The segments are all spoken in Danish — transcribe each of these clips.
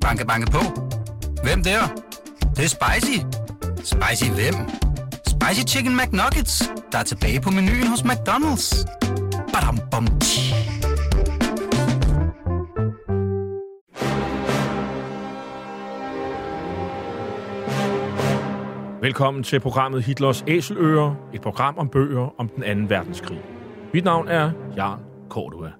Banke, banke på. Hvem der? Det, det er spicy. Spicy hvem? Spicy Chicken McNuggets, der er tilbage på menuen hos McDonald's. Badum, bom, tji. Velkommen til programmet Hitlers Æseløer, et program om bøger om den anden verdenskrig. Mit navn er Jan Cordua.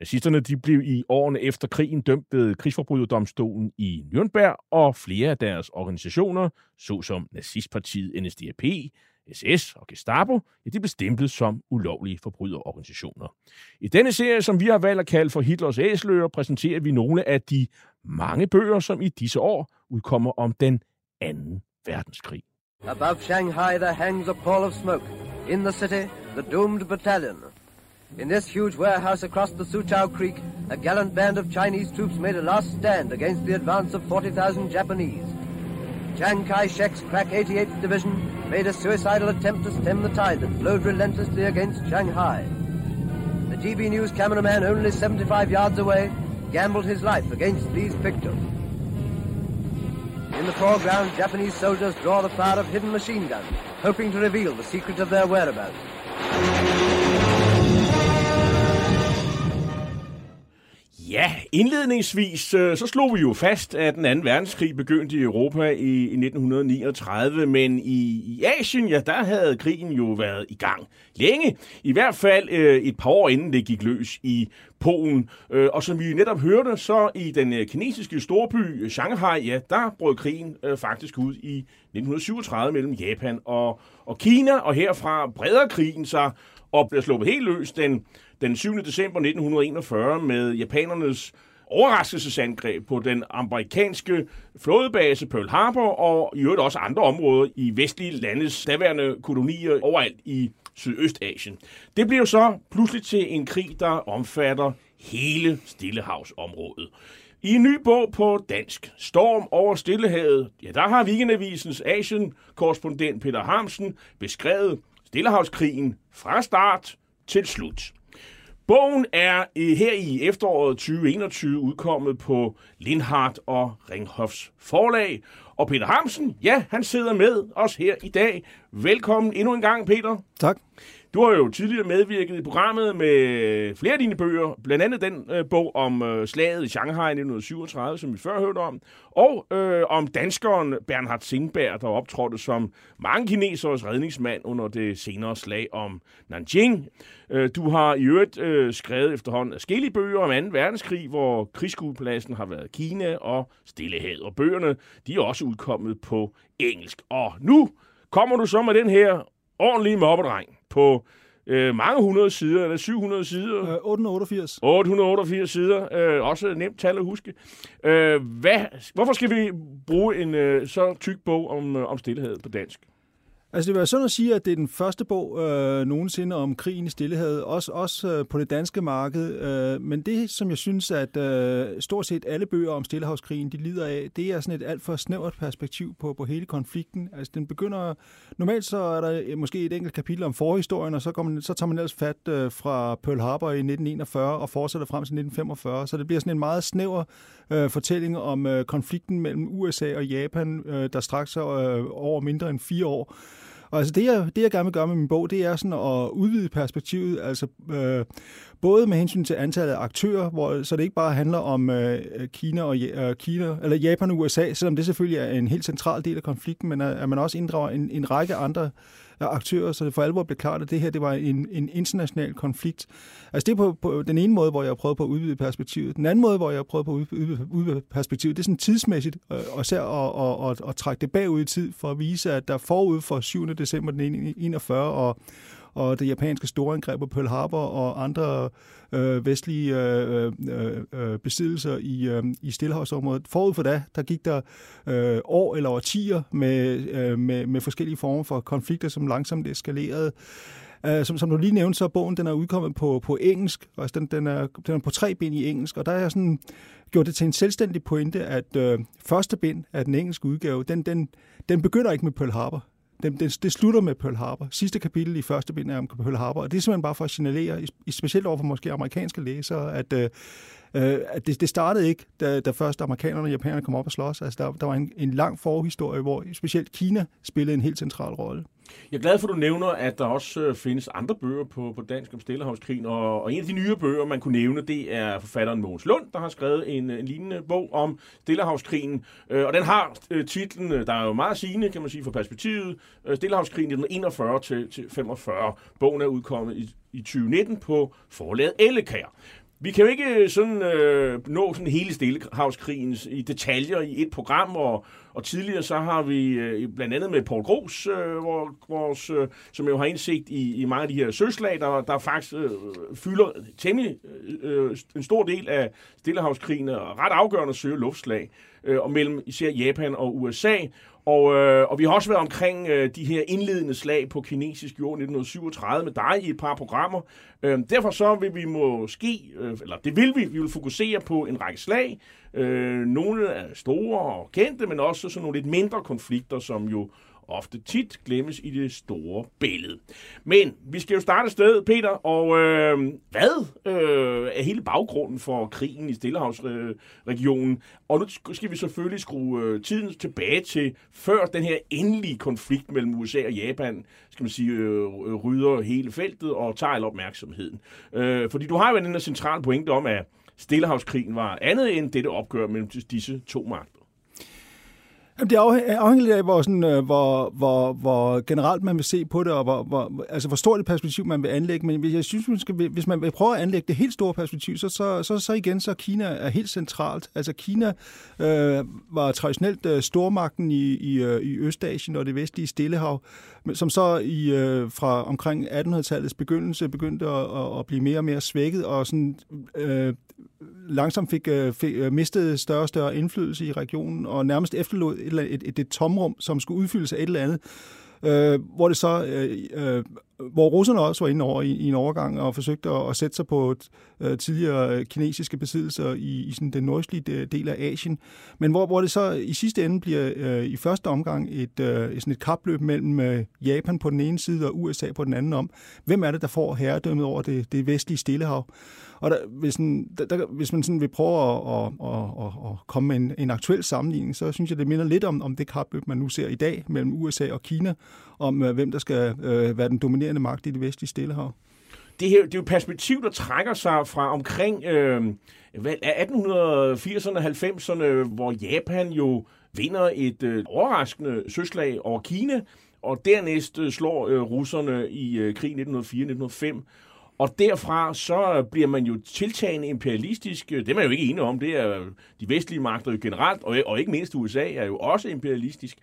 Nazisterne de blev i årene efter krigen dømt ved krigsforbryderdomstolen i Nürnberg, og flere af deres organisationer, såsom nazistpartiet NSDAP, SS og Gestapo, ja, de blev stemplet som ulovlige forbryderorganisationer. I denne serie, som vi har valgt at kalde for Hitlers æsløer, præsenterer vi nogle af de mange bøger, som i disse år udkommer om den anden verdenskrig. Above Shanghai there hangs a pall of smoke. In the city, the doomed battalion. In this huge warehouse across the Suchao Creek, a gallant band of Chinese troops made a last stand against the advance of 40,000 Japanese. Chiang Kai-shek's crack 88th Division made a suicidal attempt to stem the tide that flowed relentlessly against Shanghai. The GB News cameraman, only 75 yards away, gambled his life against these pictures. In the foreground, Japanese soldiers draw the fire of hidden machine guns, hoping to reveal the secret of their whereabouts. Ja, indledningsvis øh, så slog vi jo fast, at den anden verdenskrig begyndte i Europa i, i 1939, men i, i Asien, ja, der havde krigen jo været i gang længe. I hvert fald øh, et par år inden det gik løs i Polen. Øh, og som vi netop hørte, så i den øh, kinesiske storby øh, Shanghai, ja, der brød krigen øh, faktisk ud i 1937 mellem Japan og, og Kina, og herfra breder krigen sig og blev sluppet helt løs den den 7. december 1941 med japanernes overraskelsesangreb på den amerikanske flådebase Pearl Harbor og i øvrigt også andre områder i vestlige landes daværende kolonier overalt i Sydøstasien. Det bliver så pludselig til en krig, der omfatter hele Stillehavsområdet. I en ny bog på dansk, Storm over Stillehavet, ja, der har Weekendavisens Asien-korrespondent Peter Hamsen beskrevet Stillehavskrigen fra start til slut. Bogen er her i efteråret 2021 udkommet på Lindhardt og Ringhofs forlag. Og Peter Hamsen, ja, han sidder med os her i dag. Velkommen endnu en gang, Peter. Tak. Du har jo tidligere medvirket i programmet med flere af dine bøger, blandt andet den øh, bog om øh, slaget i Shanghai 1937, som vi før hørte om, og øh, om danskeren Bernhard Singberg, der optrådte som mange kineseres redningsmand under det senere slag om Nanjing. Øh, du har i øvrigt øh, skrevet efterhånden forskellige bøger om 2. verdenskrig, hvor krigsskuepladsen har været Kina og Stillehavet, og bøgerne de er også udkommet på engelsk. Og nu kommer du så med den her ordentlige mobbedreng på øh, mange hundrede sider, eller 700 sider. Øh, 888. 888 sider, øh, også nemt tal at huske. Øh, hvad, hvorfor skal vi bruge en øh, så tyk bog om, øh, om stillhed på dansk? Altså det vil være sådan at sige, at det er den første bog øh, nogensinde om krigen i Stillehavet, også, også øh, på det danske marked. Øh, men det, som jeg synes, at øh, stort set alle bøger om Stillehavskrigen, de lider af, det er sådan et alt for snævert perspektiv på, på hele konflikten. Altså den begynder, normalt så er der øh, måske et enkelt kapitel om forhistorien, og så, kommer, så tager man ellers fat øh, fra Pearl Harbor i 1941 og fortsætter frem til 1945. Så det bliver sådan en meget snæver øh, fortælling om øh, konflikten mellem USA og Japan, øh, der straks er øh, over mindre end fire år. Og altså det, jeg, det, jeg gerne vil gøre med min bog, det er sådan at udvide perspektivet, altså øh, både med hensyn til antallet af aktører, hvor, så det ikke bare handler om øh, Kina og øh, Kina, eller Japan og USA, selvom det selvfølgelig er en helt central del af konflikten, men at, at man også inddrager en, en række andre aktører, så det for alvor blev klart, at det her det var en, en international konflikt. Altså det er på, på den ene måde, hvor jeg har prøvet på at udvide perspektivet. Den anden måde, hvor jeg har prøvet på at udvide, udvide perspektivet, det er sådan tidsmæssigt, øh, og især at, at, at, at trække det bagud i tid, for at vise, at der forud for 7. december 1941 og og det japanske storangreb på Pearl Harbor og andre øh, vestlige øh øh, øh, øh, besiddelser i, øh, i Stillehavsområdet. Forud for da, der gik der øh, år eller årtier med, øh, med, med forskellige former for konflikter, som langsomt eskalerede. Uh, som, som du lige nævnte, så er bogen den er udkommet på, på engelsk, altså den, den, er, den er på tre bind i engelsk, og der er jeg sådan gjort det til en selvstændig pointe, at øh, første bind af den engelske udgave, den, den, den begynder ikke med Pearl Harbor. Den, den, det slutter med Pearl Harbor. Sidste kapitel i første bind er om Pearl Harbor, og det er simpelthen bare for at signalere, specielt over for måske amerikanske læsere, at, øh, øh, det, det startede ikke, da, da først amerikanerne og japanerne kom op og slås. Altså, der, der var en, en lang forhistorie, hvor specielt Kina spillede en helt central rolle. Jeg er glad for, at du nævner, at der også øh, findes andre bøger på, på dansk om Stillehavskrigen, og, og en af de nye bøger, man kunne nævne, det er forfatteren Mogens Lund, der har skrevet en, en lignende bog om Stillehavskrigen, øh, og den har øh, titlen, øh, der er jo meget sigende, kan man sige, for perspektivet, øh, Stillehavskrigen 1941 til, til 45. Bogen er udkommet i, i 2019 på forlaget Ellekær. Vi kan jo ikke øh, sådan øh, nå sådan hele Stillehavskrigen i detaljer i et program, og, og tidligere så har vi øh, blandt andet med Paul Gros, øh, hvor, vores, øh, som jo har indsigt i, i mange af de her søslag, der, der faktisk øh, fylder temmelig øh, øh en stor del af Stillehavskrigen, og ret afgørende søge luftslag, øh, og mellem især Japan og USA. Og, øh, og vi har også været omkring øh, de her indledende slag på kinesisk jord 1937 med dig i et par programmer. Øh, derfor så vil vi måske, øh, eller det vil vi, vi vil fokusere på en række slag. Øh, nogle er store og kendte, men også sådan nogle lidt mindre konflikter, som jo ofte tit glemmes i det store billede. Men vi skal jo starte sted, Peter, og øh, hvad øh, er hele baggrunden for krigen i Stillehavsregionen? Og nu skal vi selvfølgelig skrue øh, tiden tilbage til før den her endelige konflikt mellem USA og Japan, skal man sige, øh, øh, rydder hele feltet og tager al opmærksomheden. Øh, fordi du har jo den her centrale pointe om, at Stillehavskrigen var andet end dette opgør mellem disse to magter. Jamen, det er afhængigt af, hvor, sådan, øh, hvor, hvor, hvor generelt man vil se på det, og hvor, hvor, altså, hvor stort et perspektiv man vil anlægge. Men jeg synes, man skal, hvis man vil prøve at anlægge det helt store perspektiv, så, så, så, så igen, så Kina er helt centralt. Altså Kina øh, var traditionelt øh, stormagten i, i, øh, i Østasien og det vestlige Stillehav, som så i, øh, fra omkring 1800-tallets begyndelse begyndte at, at, at blive mere og mere svækket, og sådan, øh, langsomt fik, øh, fik øh, mistet større og større indflydelse i regionen, og nærmest efterlod et, et, et, et tomrum, som skulle udfyldes af et eller andet, øh, hvor det så øh, øh, hvor russerne også var inde over i, i en overgang og forsøgte at, at sætte sig på øh, tidligere øh, kinesiske besiddelser i, i sådan den nordlige øh, del af Asien, men hvor, hvor det så i sidste ende bliver øh, i første omgang et, øh, sådan et kapløb mellem øh, Japan på den ene side og USA på den anden om, hvem er det, der får herredømmet over det, det vestlige Stillehav. Og der, hvis, sådan, der, der, hvis man sådan vil prøve at, at, at, at, at komme med en, en aktuel sammenligning, så synes jeg, det minder lidt om, om det kapløb, man nu ser i dag mellem USA og Kina, om øh, hvem der skal øh, være den dominerende magt i det vestlige Stillehav. Det, her, det er jo et perspektiv, der trækker sig fra omkring øh, 1880'erne og 90'erne, hvor Japan jo vinder et øh, overraskende søslag over Kina, og dernæst øh, slår øh, russerne i øh, krig 1904-1905. Og derfra så øh, bliver man jo tiltagende imperialistisk. Det er man jo ikke enige om. Det er øh, de vestlige magter jo generelt, og, og ikke mindst USA er jo også imperialistisk.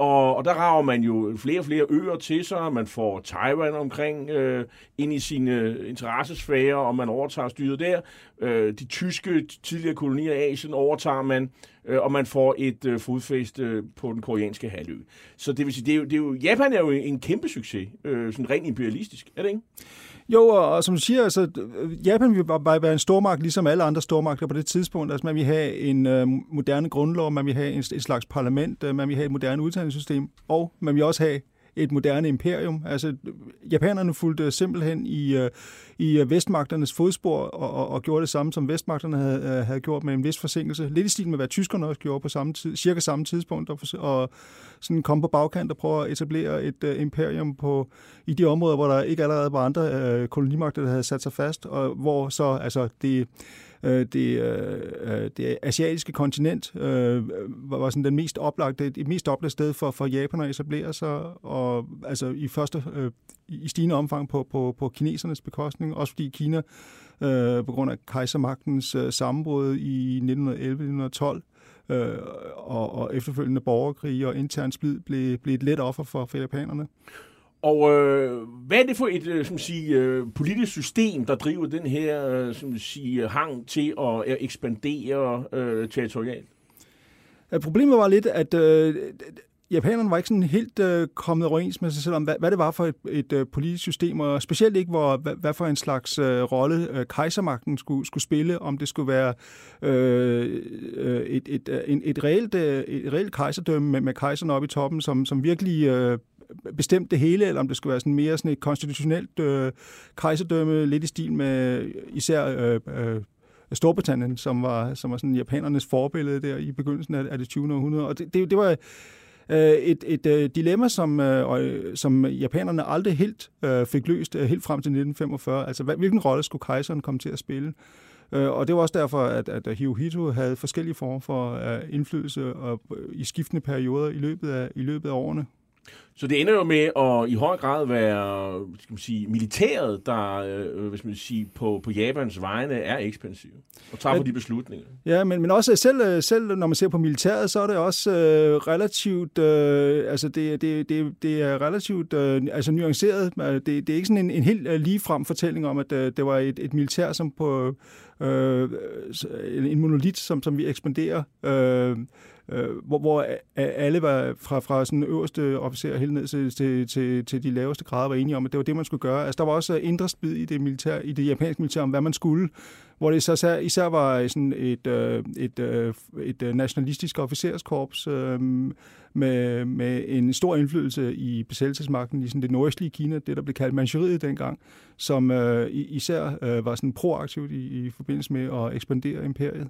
Og, og der rager man jo flere og flere øer til sig. Man får Taiwan omkring øh, ind i sine interessesfære, og man overtager styret der. Øh, de tyske tidligere kolonier i Asien overtager man, øh, og man får et øh, fodfæste øh, på den koreanske halvø. Så det vil sige, det er jo, det er jo, Japan er jo en kæmpe succes, øh, sådan rent imperialistisk, er det ikke? Jo, og, og som du siger, altså, øh, Japan vil bare være en stormagt, ligesom alle andre stormagter på det tidspunkt. Altså, man vil have en øh, moderne grundlov, man vil have en, et slags parlament, øh, man vil have et moderne uddannelsessystem, og man vil også have et moderne imperium. Altså, japanerne fulgte simpelthen i, øh, i øh, vestmagternes fodspor og, og, og gjorde det samme, som vestmagterne havde, øh, havde gjort med en vis forsinkelse. Lidt i stil med, hvad tyskerne også gjorde på samme tid, cirka samme tidspunkt, og, og sådan kom på bagkant og prøve at etablere et uh, imperium på, i de områder, hvor der ikke allerede var andre uh, kolonimagter, der havde sat sig fast, og hvor så altså det øh, det, øh, øh, det asiatiske kontinent øh, var sådan den mest oplagte, det mest oplagte sted for, for Japan at etablere sig, og altså i første øh, i stigende omfang på, på, på kinesernes bekostning, også fordi Kina øh, på grund af kejsermagtens øh, sammenbrud i 1911-1912 øh, og, og efterfølgende borgerkrig og intern splid blev, blev et let offer for, for japanerne. Og øh, hvad er det for et øh, som sige, øh, politisk system, der driver den her øh, som sige, øh, hang til at øh, ekspandere øh, territorialt? Ja, problemet var lidt, at øh, japanerne var ikke sådan helt øh, kommet overens med sig selv om, hvad, hvad det var for et, et øh, politisk system, og specielt ikke, hvor, hvad, hvad for en slags øh, rolle øh, kejsermagten skulle, skulle spille, om det skulle være øh, øh et, et, øh, et, et, reelt, øh, et reelt kejserdømme med, med kejserne oppe i toppen, som, som virkelig øh, bestemt det hele, eller om det skulle være sådan mere sådan et konstitutionelt øh, kejserdømme, lidt i stil med øh, især øh, øh, Storbritannien, som var, som var sådan japanernes forbillede der i begyndelsen af, af det 20. århundrede. Og det, det, det var øh, et, et øh, dilemma, som, øh, øh, som japanerne aldrig helt øh, fik løst øh, helt frem til 1945. Altså, hvad, hvilken rolle skulle kejseren komme til at spille? Øh, og det var også derfor, at, at Hirohito havde forskellige former for øh, indflydelse og, øh, i skiftende perioder i løbet af, i løbet af årene. Så det ender jo med at i høj grad være skal man sige, militæret, der øh, hvis man sige, på, på Japans vegne er ekspansiv og tager ja, de beslutninger. Ja, men, men også selv, øh, selv når man ser på militæret, så er det også øh, relativt, øh, altså det, det, det, det er relativt øh, altså nuanceret. Det, det er ikke sådan en, en helt øh, ligefrem fortælling om, at øh, det var et, et militær, som på øh, en monolit, som, som vi ekspanderer. Øh, øh, hvor, hvor alle var fra, fra sådan øverste officer helt ned til, til, til, til de laveste grader var enige om, at det var det, man skulle gøre. Altså, der var også indre spid i det, militær, i det japanske militær om, hvad man skulle, hvor det så især, især var sådan et, øh, et, øh, et øh, nationalistisk officerskorps øh, med, med en stor indflydelse i besættelsesmagten i sådan det nordøstlige Kina, det der blev kaldt Manchuriet dengang, som øh, især øh, var sådan proaktivt i, i forbindelse med at ekspandere imperiet.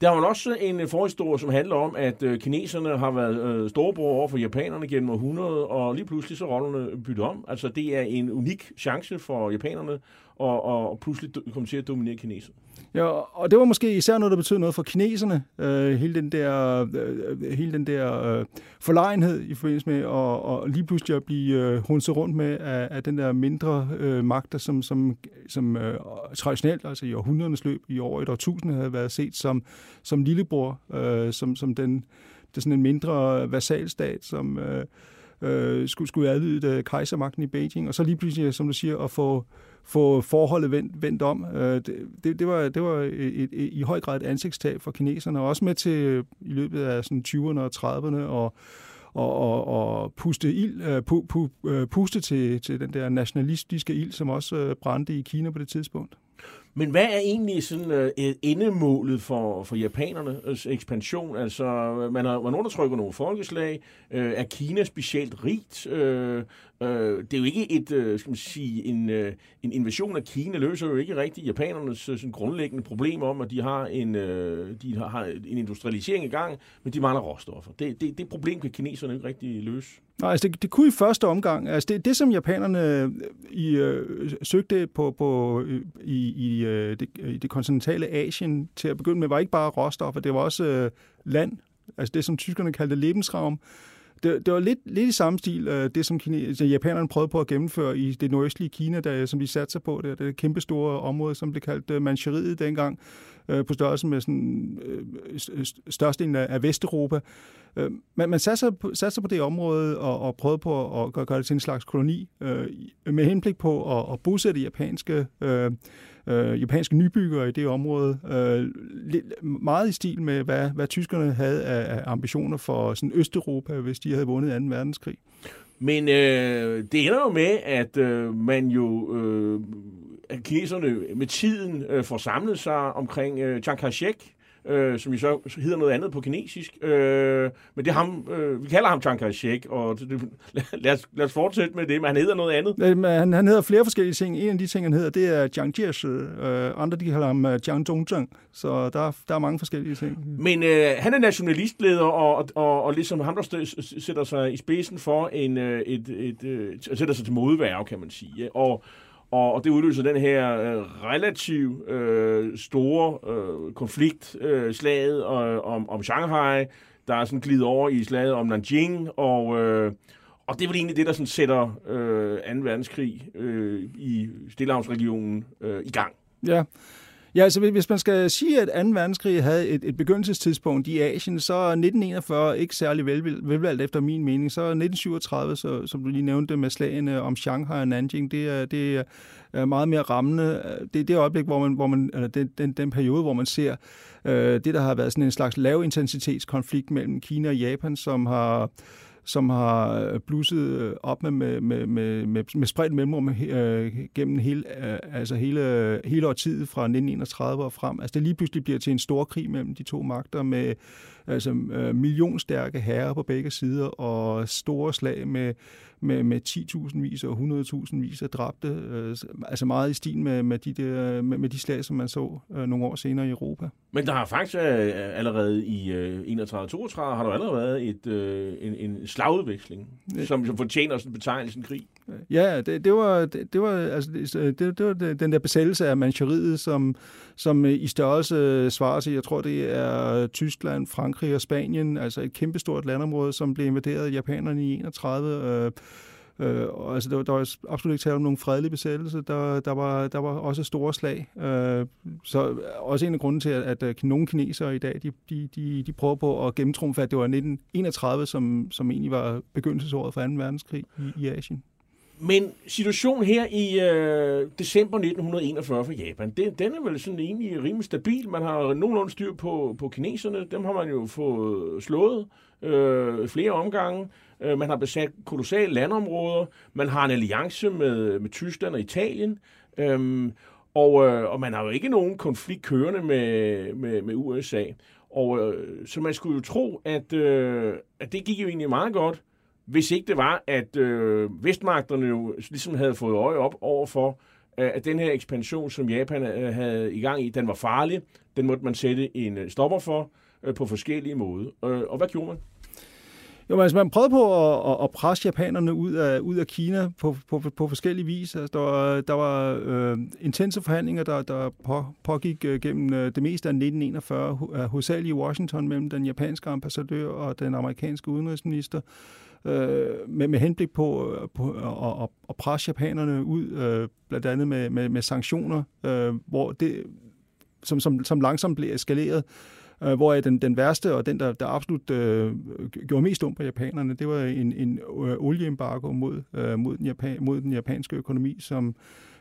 Der har man også en forhistorie, som handler om, at øh, kineserne har været øh, storebror over for japanerne gennem århundrede, og lige pludselig så rollerne byttet om. Altså det er en unik chance for japanerne og, og pludselig kom til at dominere kineserne. Ja, og det var måske især noget, der betød noget for kineserne. Øh, hele den der, øh, hele den der øh, forlegenhed i forbindelse med at og lige pludselig at blive øh, hunset rundt med af, af den der mindre øh, magter, som, som, som øh, traditionelt, altså i århundredernes løb, i over et årtusinde, havde været set som, som lillebror, øh, som, som den, det er sådan en mindre vasalstat, som øh, øh, skulle, skulle adlyde øh, kejsermagten i Beijing, og så lige pludselig, som du siger, at få få forholdet vendt, vendt om. Øh, det, det, det var, det var et, et, i høj grad et ansigtstab for kineserne, og også med til i løbet af sådan 20'erne og 30'erne og, og, og, og puste, ild, øh, pu, pu, øh, puste til, til den der nationalistiske ild, som også øh, brændte i Kina på det tidspunkt. Men hvad er egentlig sådan uh, endemålet for, for japanernes ekspansion? Altså, man har, man undertrykker nogle folkeslag. Uh, er Kina specielt rigt? Uh, Øh, det er jo ikke et, øh, skal man sige, en, øh, en invasion af Kina løser jo ikke rigtigt japanernes øh, sådan, grundlæggende problem om, at de har en, øh, de har, har en industrialisering i gang, men de mangler råstoffer. Det, det, det problem kan kineserne ikke rigtig løse. Nej, altså det, det kunne i første omgang. Altså det, det som japanerne øh, i, øh, søgte på, på øh, i, i, øh, det, i det kontinentale Asien til at begynde med, var ikke bare råstoffer, det var også øh, land. Altså det, som tyskerne kaldte Lebensraum. Det, det var lidt, lidt i samme stil, øh, det som Kine, altså, japanerne prøvede på at gennemføre i det nordøstlige Kina, der, som de satte sig på, det, det kæmpe store område, som blev kaldt øh, Manchuriet dengang, øh, på størrelse med sådan, øh, størstedelen af, af Vesteuropa. Øh, man, man satte, sig på, satte sig på det område og, og prøvede på at gøre, gøre det til en slags koloni, øh, med henblik på at, at bosætte japanske øh, øh, japanske nybyggere i det område. Øh, meget i stil med, hvad, hvad tyskerne havde af, af ambitioner for sådan Østeuropa, hvis de havde vundet 2. verdenskrig. Men øh, det ender jo med, at øh, man jo... Øh, at kineserne med tiden øh, får samlet sig omkring øh, Chiang Kai-shek, øh, som jo så hedder noget andet på kinesisk. Øh, men det er ham, øh, vi kalder ham Chiang Kai-shek, og det, det, lad, os, lad os fortsætte med det, men han hedder noget andet. Han, han hedder flere forskellige ting. En af de ting, han hedder, det er Jiang Jieshi. Øh, andre, de kalder ham uh, Jiang Zhongzheng. Så der, der er mange forskellige ting. Men øh, han er nationalistleder, og, og, og, og ligesom ham, der sætter sig i spidsen for en, øh, et, et, et, sætter sig til modværge, kan man sige. Og og, og det udløser den her øh, relativt øh, store øh, konflikt, øh, slaget øh, om, om Shanghai, der er sådan glidet over i slaget om Nanjing, og, øh, og det er vel egentlig det, der sådan sætter øh, 2. verdenskrig øh, i Stillehavsregionen øh, i gang. Ja, Ja, altså hvis man skal sige, at 2. verdenskrig havde et, et begyndelsestidspunkt i Asien, så er 1941 ikke særlig velvalgt efter min mening. Så 1937, så, som du lige nævnte med slagene om Shanghai og Nanjing, det er, det er meget mere rammende. Det er det øjeblik, hvor man, hvor man eller den, den, den periode, hvor man ser øh, det, der har været sådan en slags lavintensitetskonflikt mellem Kina og Japan, som har som har øh, blusset øh, op med, med, med, med, med, med spredt mellemrum øh, gennem hele, øh, altså hele, hele årtiet fra 1931 og frem. Altså det lige pludselig bliver til en stor krig mellem de to magter med altså, øh, millionstærke herrer på begge sider og store slag med, med, med 10.000 vis og 100.000 vis af dræbte. Øh, altså meget i stil med, med, de der, med, med de slag, som man så øh, nogle år senere i Europa. Men der har faktisk øh, allerede i øh, 31-32 har der allerede været et, øh, en, en slagudveksling, ja. som, som fortjener sådan betegnelsen krig. Ja, det, det, var, det, det, var, altså, det, det var den der besættelse af Manchuriet, som, som i størrelse svarer til, jeg tror det er Tyskland, Frankrig og Spanien, altså et kæmpestort landområde, som blev invaderet af japanerne i 31. Øh, Øh, og altså, der, der var absolut ikke tale om nogen fredelig besættelse. Der, der, var, der var også store slag. Øh, så øh, også en af grunden til, at, at øh, nogle kinesere i dag, de, de, de, de prøver på at gennemtrumfe, at det var 1931, som, som egentlig var begyndelsesåret for 2. verdenskrig i, i Asien. Men situationen her i øh, december 1941 for Japan, den, den er vel sådan egentlig rimelig stabil. Man har nogenlunde styr på, på kineserne. Dem har man jo fået slået øh, flere omgange. Øh, man har besat kolossale landområder. Man har en alliance med, med Tyskland og Italien. Øh, og, øh, og man har jo ikke nogen konflikt kørende med, med, med USA. Og øh, så man skulle jo tro, at, øh, at det gik jo egentlig meget godt hvis ikke det var, at øh, vestmagterne jo ligesom havde fået øje op over for, øh, at den her ekspansion, som Japan øh, havde i gang i, den var farlig. Den måtte man sætte en øh, stopper for øh, på forskellige måder. Øh, og hvad gjorde man? Jo, altså man prøvede på at, at presse japanerne ud af, ud af Kina på, på, på forskellige vis. Altså, der var, der var øh, intense forhandlinger, der, der på, pågik øh, gennem øh, det meste af 1941, øh, hovedsageligt i Washington mellem den japanske ambassadør og den amerikanske udenrigsminister øh, med, med henblik på, øh, på at, at, at presse japanerne ud, øh, blandt andet med, med, med sanktioner, øh, hvor det, som, som, som langsomt blev eskaleret, øh, Øh, hvor den, den værste og den, der, der absolut øh, gjorde mest ondt på japanerne, det var en, en øh, olieembargo mod, øh, mod, den Japan, mod den japanske økonomi, som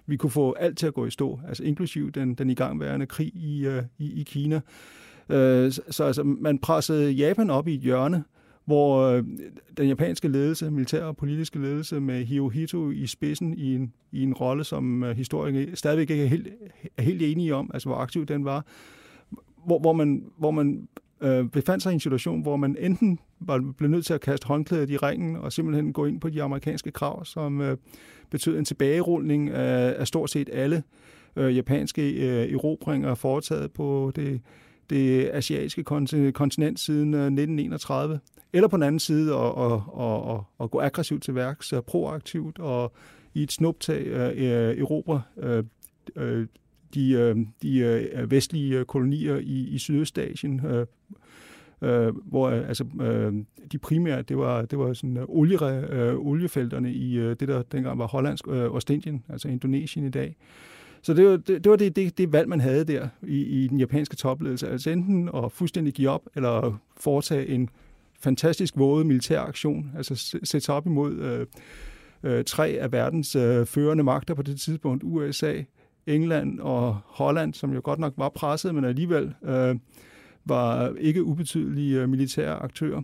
vi kunne få alt til at gå i stå, altså inklusiv den, den igangværende krig i, øh, i, i Kina. Øh, så altså, man pressede Japan op i et hjørne, hvor øh, den japanske ledelse, militær og politiske ledelse med Hirohito i spidsen i en, i en rolle, som øh, historikere stadigvæk ikke er helt, er helt enige om, altså hvor aktiv den var, hvor, hvor man, hvor man øh, befandt sig i en situation, hvor man enten var blev nødt til at kaste håndklædet i ringen og simpelthen gå ind på de amerikanske krav, som øh, betød en tilbagerulning af, af stort set alle øh, japanske øh, erobringer foretaget på det det asiatiske kontinent siden øh, 1931. Eller på den anden side at, og, og, og, og gå aggressivt til værks, øh, proaktivt og i et snuptag øh, øh erobre øh, øh, de, øh, de øh, vestlige øh, kolonier i, i Sydøstasien, øh, hvor altså, øh, de primære, det var, det var sådan, øh, olie, øh, oliefelterne i øh, det, der dengang var Hollandsk øh, Ostindien, altså Indonesien i dag. Så det var det, det, var det, det, det valg, man havde der i, i den japanske topledelse. Altså enten at fuldstændig give op, eller foretage en fantastisk våde militær aktion, altså sætte sig op imod øh, øh, tre af verdens øh, førende magter på det tidspunkt, USA, England og Holland, som jo godt nok var presset, men alligevel øh, var ikke ubetydelige øh, militære aktører.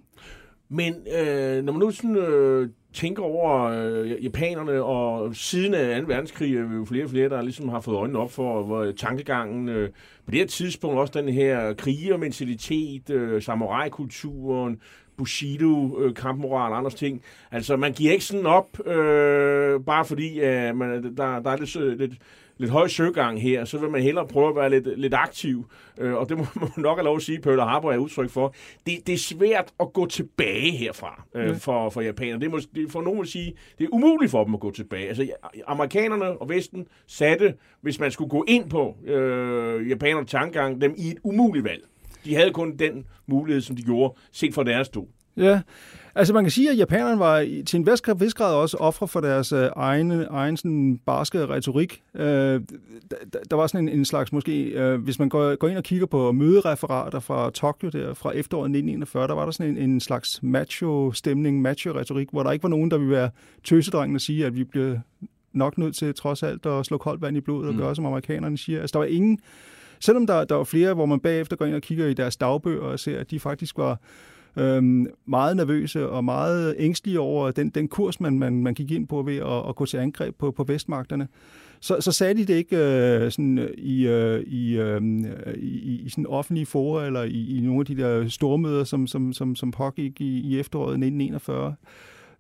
Men øh, når man nu sådan, øh, tænker over øh, japanerne, og siden af 2. verdenskrig er vi jo flere og flere, der ligesom har fået øjnene op for hvor øh, tankegangen. Øh, på det her tidspunkt også den her krigermentalitet, øh, samurai-kulturen, Bushido, øh, kampmoral og andre ting. Altså, man giver ikke sådan op, øh, bare fordi øh, man, der, der er lidt, øh, lidt lidt høj søgang her, så vil man hellere prøve at være lidt, lidt aktiv. Øh, og det må man nok have lov at sige, Pearl Harbor er udtryk for. Det, det er svært at gå tilbage herfra øh, mm. for, for japanerne. Det, må, det for nogen at sige, det er umuligt for dem at gå tilbage. Altså, amerikanerne og Vesten satte, hvis man skulle gå ind på øh, japanernes tankegang, dem i et umuligt valg. De havde kun den mulighed, som de gjorde, set fra deres stol. Ja, altså man kan sige, at japanerne var til en vis grad også ofre for deres øh, egen, egen sådan barske retorik. Øh, der, der var sådan en, en slags måske, øh, hvis man går, går ind og kigger på mødereferater fra Tokyo der fra efteråret 1941, der var der sådan en, en slags macho-stemning, macho-retorik, hvor der ikke var nogen, der ville være tøsedrengen og sige, at vi bliver nok nødt til trods alt at slå koldt vand i blodet og mm. gøre, som amerikanerne siger. Altså der var ingen, selvom der, der var flere, hvor man bagefter går ind og kigger i deres dagbøger og ser, at de faktisk var øhm, meget nervøse og meget ængstelige over den, den kurs, man, man, man gik ind på ved at, at gå til angreb på, på vestmagterne. Så, så sagde de det ikke øh, sådan, i, øh, i, øh, i, øhm, i sådan offentlige forer eller i, i nogle af de der stormøder, som, som, som, som pågik i, i efteråret 1941.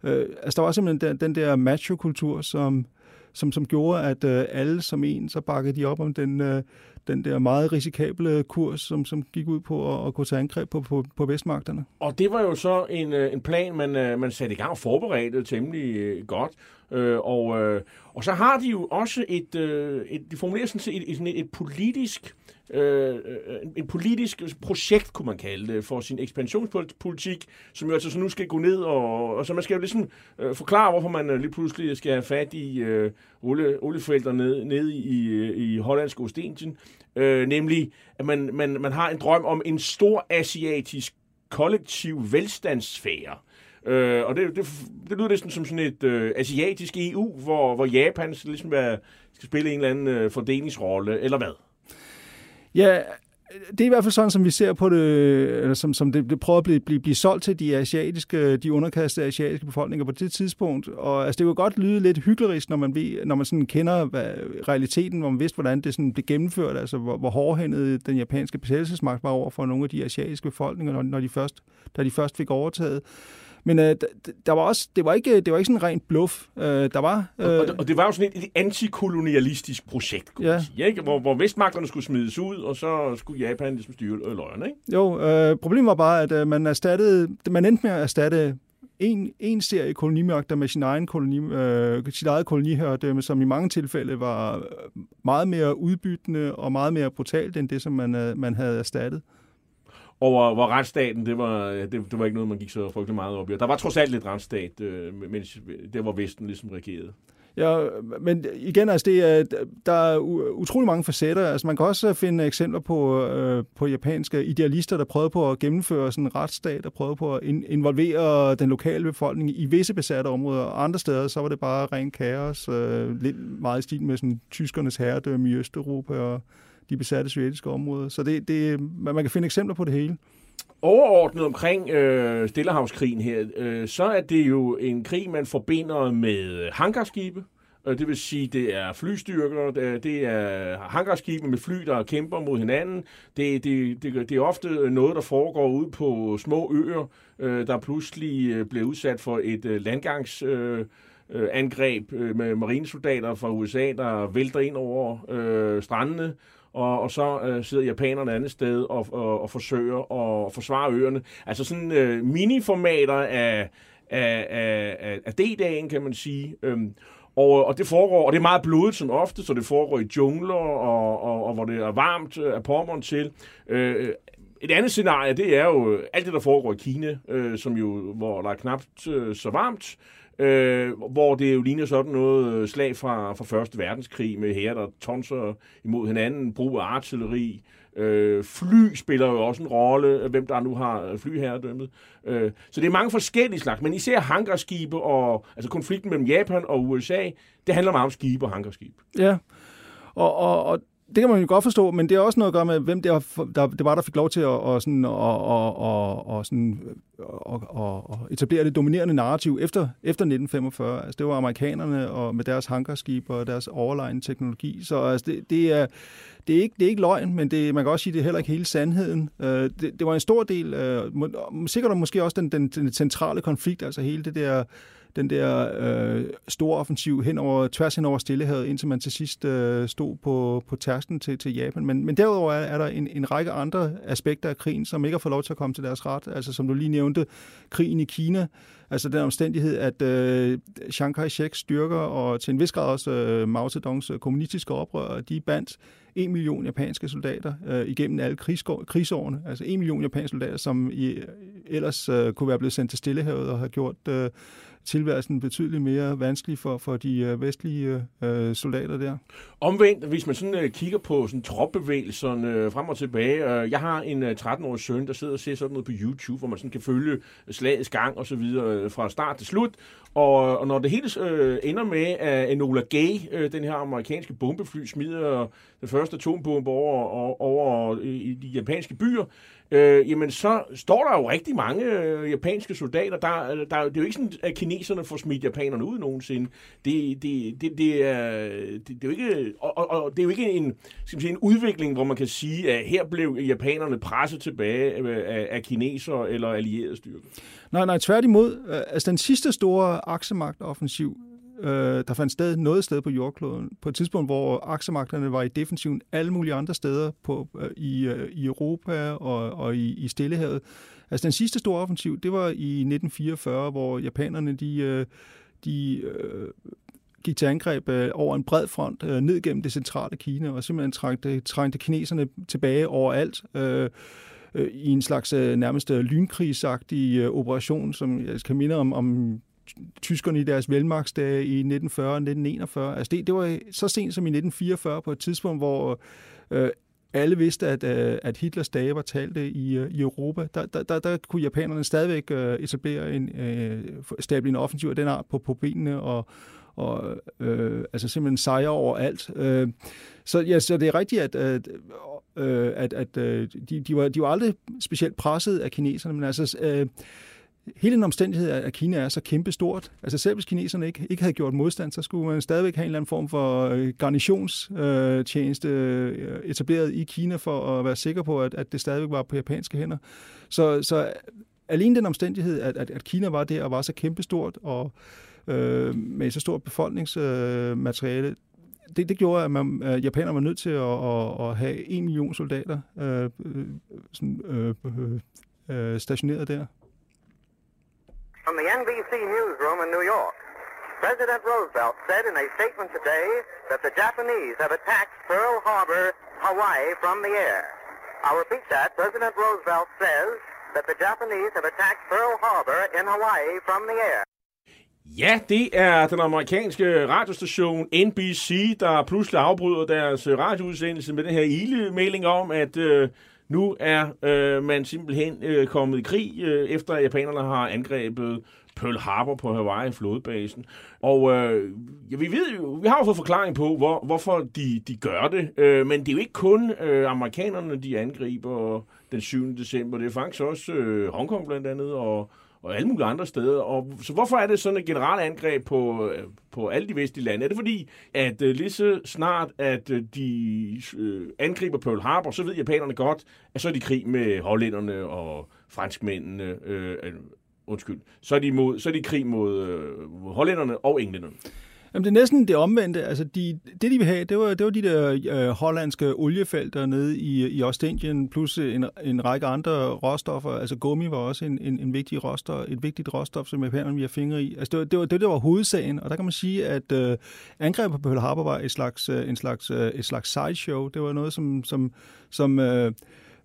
Øh, altså, der var simpelthen den, den der macho-kultur, som, som, som gjorde, at øh, alle som en, så bakkede de op om den, øh, den der meget risikable kurs, som, som gik ud på at, at gå til angreb på, på, på vestmagterne. Og det var jo så en, øh, en plan, man, øh, man satte i gang og forberedte temmelig øh, godt. Øh, og, øh, og så har de jo også et, øh, et de formulerer sådan et, et, et, et politisk Øh, øh, en politisk projekt, kunne man kalde det, for sin ekspansionspolitik, som jo altså så nu skal gå ned, og, og så man skal jo ligesom øh, forklare, hvorfor man øh, lige pludselig skal have fat i øh, olie, oliefelter nede ned i, øh, i hollandsk Ostindien, øh, nemlig at man, man, man har en drøm om en stor asiatisk kollektiv velstandssfære, Øh, og det, det, det lyder næsten som sådan et øh, asiatisk EU, hvor, hvor Japan skal, ligesom være, skal spille en eller anden øh, fordelingsrolle, eller hvad? Ja, det er i hvert fald sådan, som vi ser på det, eller som, som det, det prøver at blive, blive, blive solgt til de asiatiske, de underkastede asiatiske befolkninger på det tidspunkt. Og altså, det kunne godt lyde lidt hyklerisk, når man, ved, når man sådan kender hvad, realiteten, hvor man vidste, hvordan det sådan blev gennemført, altså hvor, hvor hårdhændet den japanske besættelsesmagt var over for nogle af de asiatiske befolkninger, når, når de først, da de først fik overtaget. Men øh, der var også, det var ikke, det var ikke sådan rent bluff. Øh, der var, øh... og, og, det var jo sådan et, et antikolonialistisk projekt, kunne ja. man sige, ikke? Hvor, hvor vestmagterne skulle smides ud, og så skulle Japan ligesom styre øh, løgene, ikke? Jo, øh, problemet var bare, at øh, man erstattede, man endte med at erstatte en, en serie kolonimagter med sin egen koloni, øh, sit eget koloniherredømme, som i mange tilfælde var meget mere udbyttende og meget mere brutalt end det, som man, øh, man havde erstattet over hvor retsstaten, det var, det, det var ikke noget, man gik så frygtelig meget op i. Der var trods alt lidt retsstat, øh, mens det var Vesten ligesom regerede. Ja, men igen, altså det er, der er utrolig mange facetter. Altså man kan også finde eksempler på, øh, på japanske idealister, der prøvede på at gennemføre sådan en retsstat, der prøvede på at involvere den lokale befolkning i visse besatte områder. Og andre steder, så var det bare ren kaos, øh, lidt meget i stil med sådan, tyskernes herredømme i Østeuropa og de besatte sovjetiske områder. Så det, det, man kan finde eksempler på det hele. Overordnet omkring øh, Stillehavskrigen her, øh, så er det jo en krig, man forbinder med hangarskibe. Øh, det vil sige, det er flystyrker, det er hangarskibe med fly, der kæmper mod hinanden. Det, det, det, det er ofte noget, der foregår ud på små øer, øh, der pludselig øh, bliver udsat for et øh, landgangs øh, øh, angreb med marinesoldater fra USA, der vælter ind over øh, strandene og, og så øh, sidder japanerne et andet sted og, og, og forsøger at forsvare øerne. Altså sådan øh, miniformater af, af, af, af D-dagen, kan man sige. Øhm, og, og det foregår, og det er meget blodet som ofte, så det foregår i jungler, og, og, og hvor det er varmt øh, af pommeren til. Øh, et andet scenarie, det er jo alt det, der foregår i Kina, øh, som jo, hvor der er knapt øh, så varmt, øh, hvor det jo ligner sådan noget øh, slag fra, fra Første Verdenskrig med her, der tonser imod hinanden, brug af artilleri, øh, fly spiller jo også en rolle, øh, hvem der nu har øh, flyherredømmet. Øh, så det er mange forskellige slags, men især hangarskibe og altså konflikten mellem Japan og USA, det handler meget om skibe og hangarskibe. Ja, og, og, og det kan man jo godt forstå, men det er også noget at gøre med, hvem det, var, der, det var, der fik lov til at, og sådan, og, og, og, og sådan, og, og, og etablere det dominerende narrativ efter, efter 1945. Altså, det var amerikanerne og med deres hangarskib og deres overlegne teknologi. Så altså, det, det, er, det, er ikke, det er ikke løgn, men det, man kan også sige, det er heller ikke hele sandheden. Øh, det, det var en stor del, uh, sikkert måske også den, den, den centrale konflikt, altså hele det der den der øh, store offensiv hen over, tværs hen over Stillehavet, indtil man til sidst øh, stod på, på tærsken til, til Japan. Men, men derudover er, er der en, en række andre aspekter af krigen, som ikke har fået lov til at komme til deres ret. Altså som du lige nævnte, krigen i Kina, altså den omstændighed, at øh, Chiang Kai-sheks styrker, og til en vis grad også øh, Mao Zedongs øh, kommunistiske oprør, de bandt en million japanske soldater øh, igennem alle krigsår, krigsårene. Altså en million japanske soldater, som i, øh, ellers øh, kunne være blevet sendt til Stillehavet og have gjort øh, tilværelsen betydeligt mere vanskelig for, for de øh, vestlige øh, soldater der. Omvendt, hvis man sådan øh, kigger på sådan tropbevægelserne øh, frem og tilbage. Øh, jeg har en øh, 13-årig søn, der sidder og ser sådan noget på YouTube, hvor man sådan kan følge øh, slagets gang og så videre øh, fra start til slut. Og, øh, og når det hele øh, ender med, at Enola Gay, øh, den her amerikanske bombefly, smider den første atombombe over, over, over i de japanske byer, øh, jamen så står der jo rigtig mange øh, japanske soldater. Der, øh, der, det er jo ikke sådan, at kineserne får smidt japanerne ud nogensinde. Det, det, det, det, er, det, det er jo ikke, og, og, og det er jo ikke en, skal sige, en udvikling, hvor man kan sige, at her blev japanerne presset tilbage af, af kineser eller allierede styrker. Nej, nej, tværtimod. Øh, altså den sidste store aksemagtoffensiv, øh, der fandt sted noget sted på jordkloden, på et tidspunkt, hvor aksemagterne var i defensiven alle mulige andre steder på, øh, i, øh, i Europa og, og i, i Stillehavet. Altså den sidste store offensiv, det var i 1944, hvor japanerne de, øh, de øh, gik til angreb øh, over en bred front øh, ned gennem det centrale Kina, og simpelthen trængte, trængte kineserne tilbage overalt. Øh, øh, i en slags øh, nærmest øh, lynkrigsagtig øh, operation, som jeg kan minde om, om tyskerne i deres velmagtsdage i 1940 og 1941. Altså det, det var så sent som i 1944 på et tidspunkt, hvor øh, alle vidste, at, øh, at Hitlers dage var talte i, øh, i Europa. Der, der, der, der kunne japanerne stadigvæk øh, etablere en, øh, stable en offensiv af den art på, på benene og, og øh, altså simpelthen sejre over alt. Øh, så, ja, så det er rigtigt, at, øh, at, øh, at, at øh, de, de, var, de var aldrig specielt presset af kineserne, men altså... Øh, hele den omstændighed, at Kina er så kæmpestort, altså selv hvis kineserne ikke, ikke havde gjort modstand, så skulle man stadigvæk have en eller anden form for øh, garnitionstjeneste øh, etableret i Kina for at være sikker på, at, at det stadigvæk var på japanske hænder. Så, så alene den omstændighed, at, at, at Kina var der og var så kæmpestort og øh, med så stort befolkningsmateriale, øh, det, det gjorde, at man, at japanerne var nødt til at, at, at have en million soldater øh, øh sådan, øh, øh, øh, stationeret der. From the NBC newsroom in New York, President Roosevelt said in a statement today that the Japanese have attacked Pearl Harbor, Hawaii from the air. I'll repeat that. President Roosevelt says that the Japanese have attacked Pearl Harbor in Hawaii from the air. Ja, det er den amerikanske radiostation NBC, der pludselig afbryder deres radioudsendelse med den her ile-melding om, at øh, nu er øh, man simpelthen øh, kommet i krig, øh, efter at japanerne har angrebet Pearl Harbor på Hawaii, flodbasen. Og øh, ja, vi ved jo, vi har jo fået forklaring på, hvor, hvorfor de, de gør det. Øh, men det er jo ikke kun øh, amerikanerne, de angriber den 7. december. Det er faktisk også øh, Hongkong blandt andet, og og alle mulige andre steder. Og, så hvorfor er det sådan et generelt angreb på, øh, på alle de vestlige lande? Er det fordi, at øh, lige så snart, at øh, de angriber Pearl Harbor, så ved japanerne godt, at så er de krig med hollænderne og franskmændene, Øh, undskyld, så er de, mod, så er de krig mod øh, hollænderne og englænderne. Jamen, det er næsten det omvendte. Altså, de, det, de vil have, det var, det var de der øh, hollandske oliefelter nede i, i Ostindien, plus en, en række andre råstoffer. Altså, gummi var også en, en, en vigtig råstof, et vigtigt råstof, som japanerne har fingre i. Altså, det var, det var det, der var hovedsagen, og der kan man sige, at øh, angrebet på Pearl Harbor var et slags, øh, en slags, øh, et slags sideshow. Det var noget, som, som, som øh,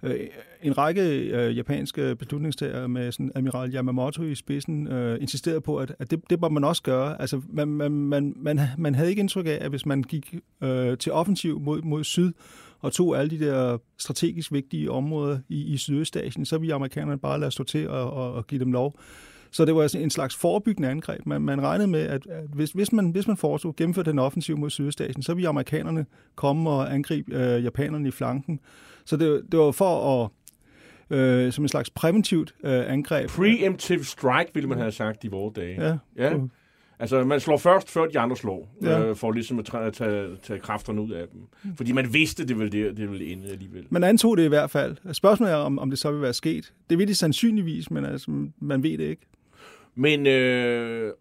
Øh, en række øh, japanske beslutningstager med sådan admiral Yamamoto i spidsen øh, insisterede på, at, at det, det må man også gøre. Altså, man, man, man, man, man havde ikke indtryk af, at hvis man gik øh, til offensiv mod, mod syd og tog alle de der strategisk vigtige områder i, i Sydøstasien, så ville amerikanerne bare lade stå til og, og, og give dem lov. Så det var en slags forebyggende angreb. Man, man regnede med, at, at hvis, hvis, man, hvis man foretog gennemførte den offensiv mod Sydøstasien, så ville amerikanerne komme og angribe øh, japanerne i flanken. Så det, det var for at øh, som en slags præventivt øh, angreb. Preemptive strike, ville man have sagt i vores dage. Ja. ja. Altså, man slår først, før de andre slår, ja. øh, for ligesom at tage, tage, tage kræfterne ud af dem. Fordi man vidste, det ville, det, det ville ende alligevel. Man antog det i hvert fald. Spørgsmålet er, om, om det så vil være sket. Det vil det sandsynligvis, men altså, man ved det ikke. Men, øh,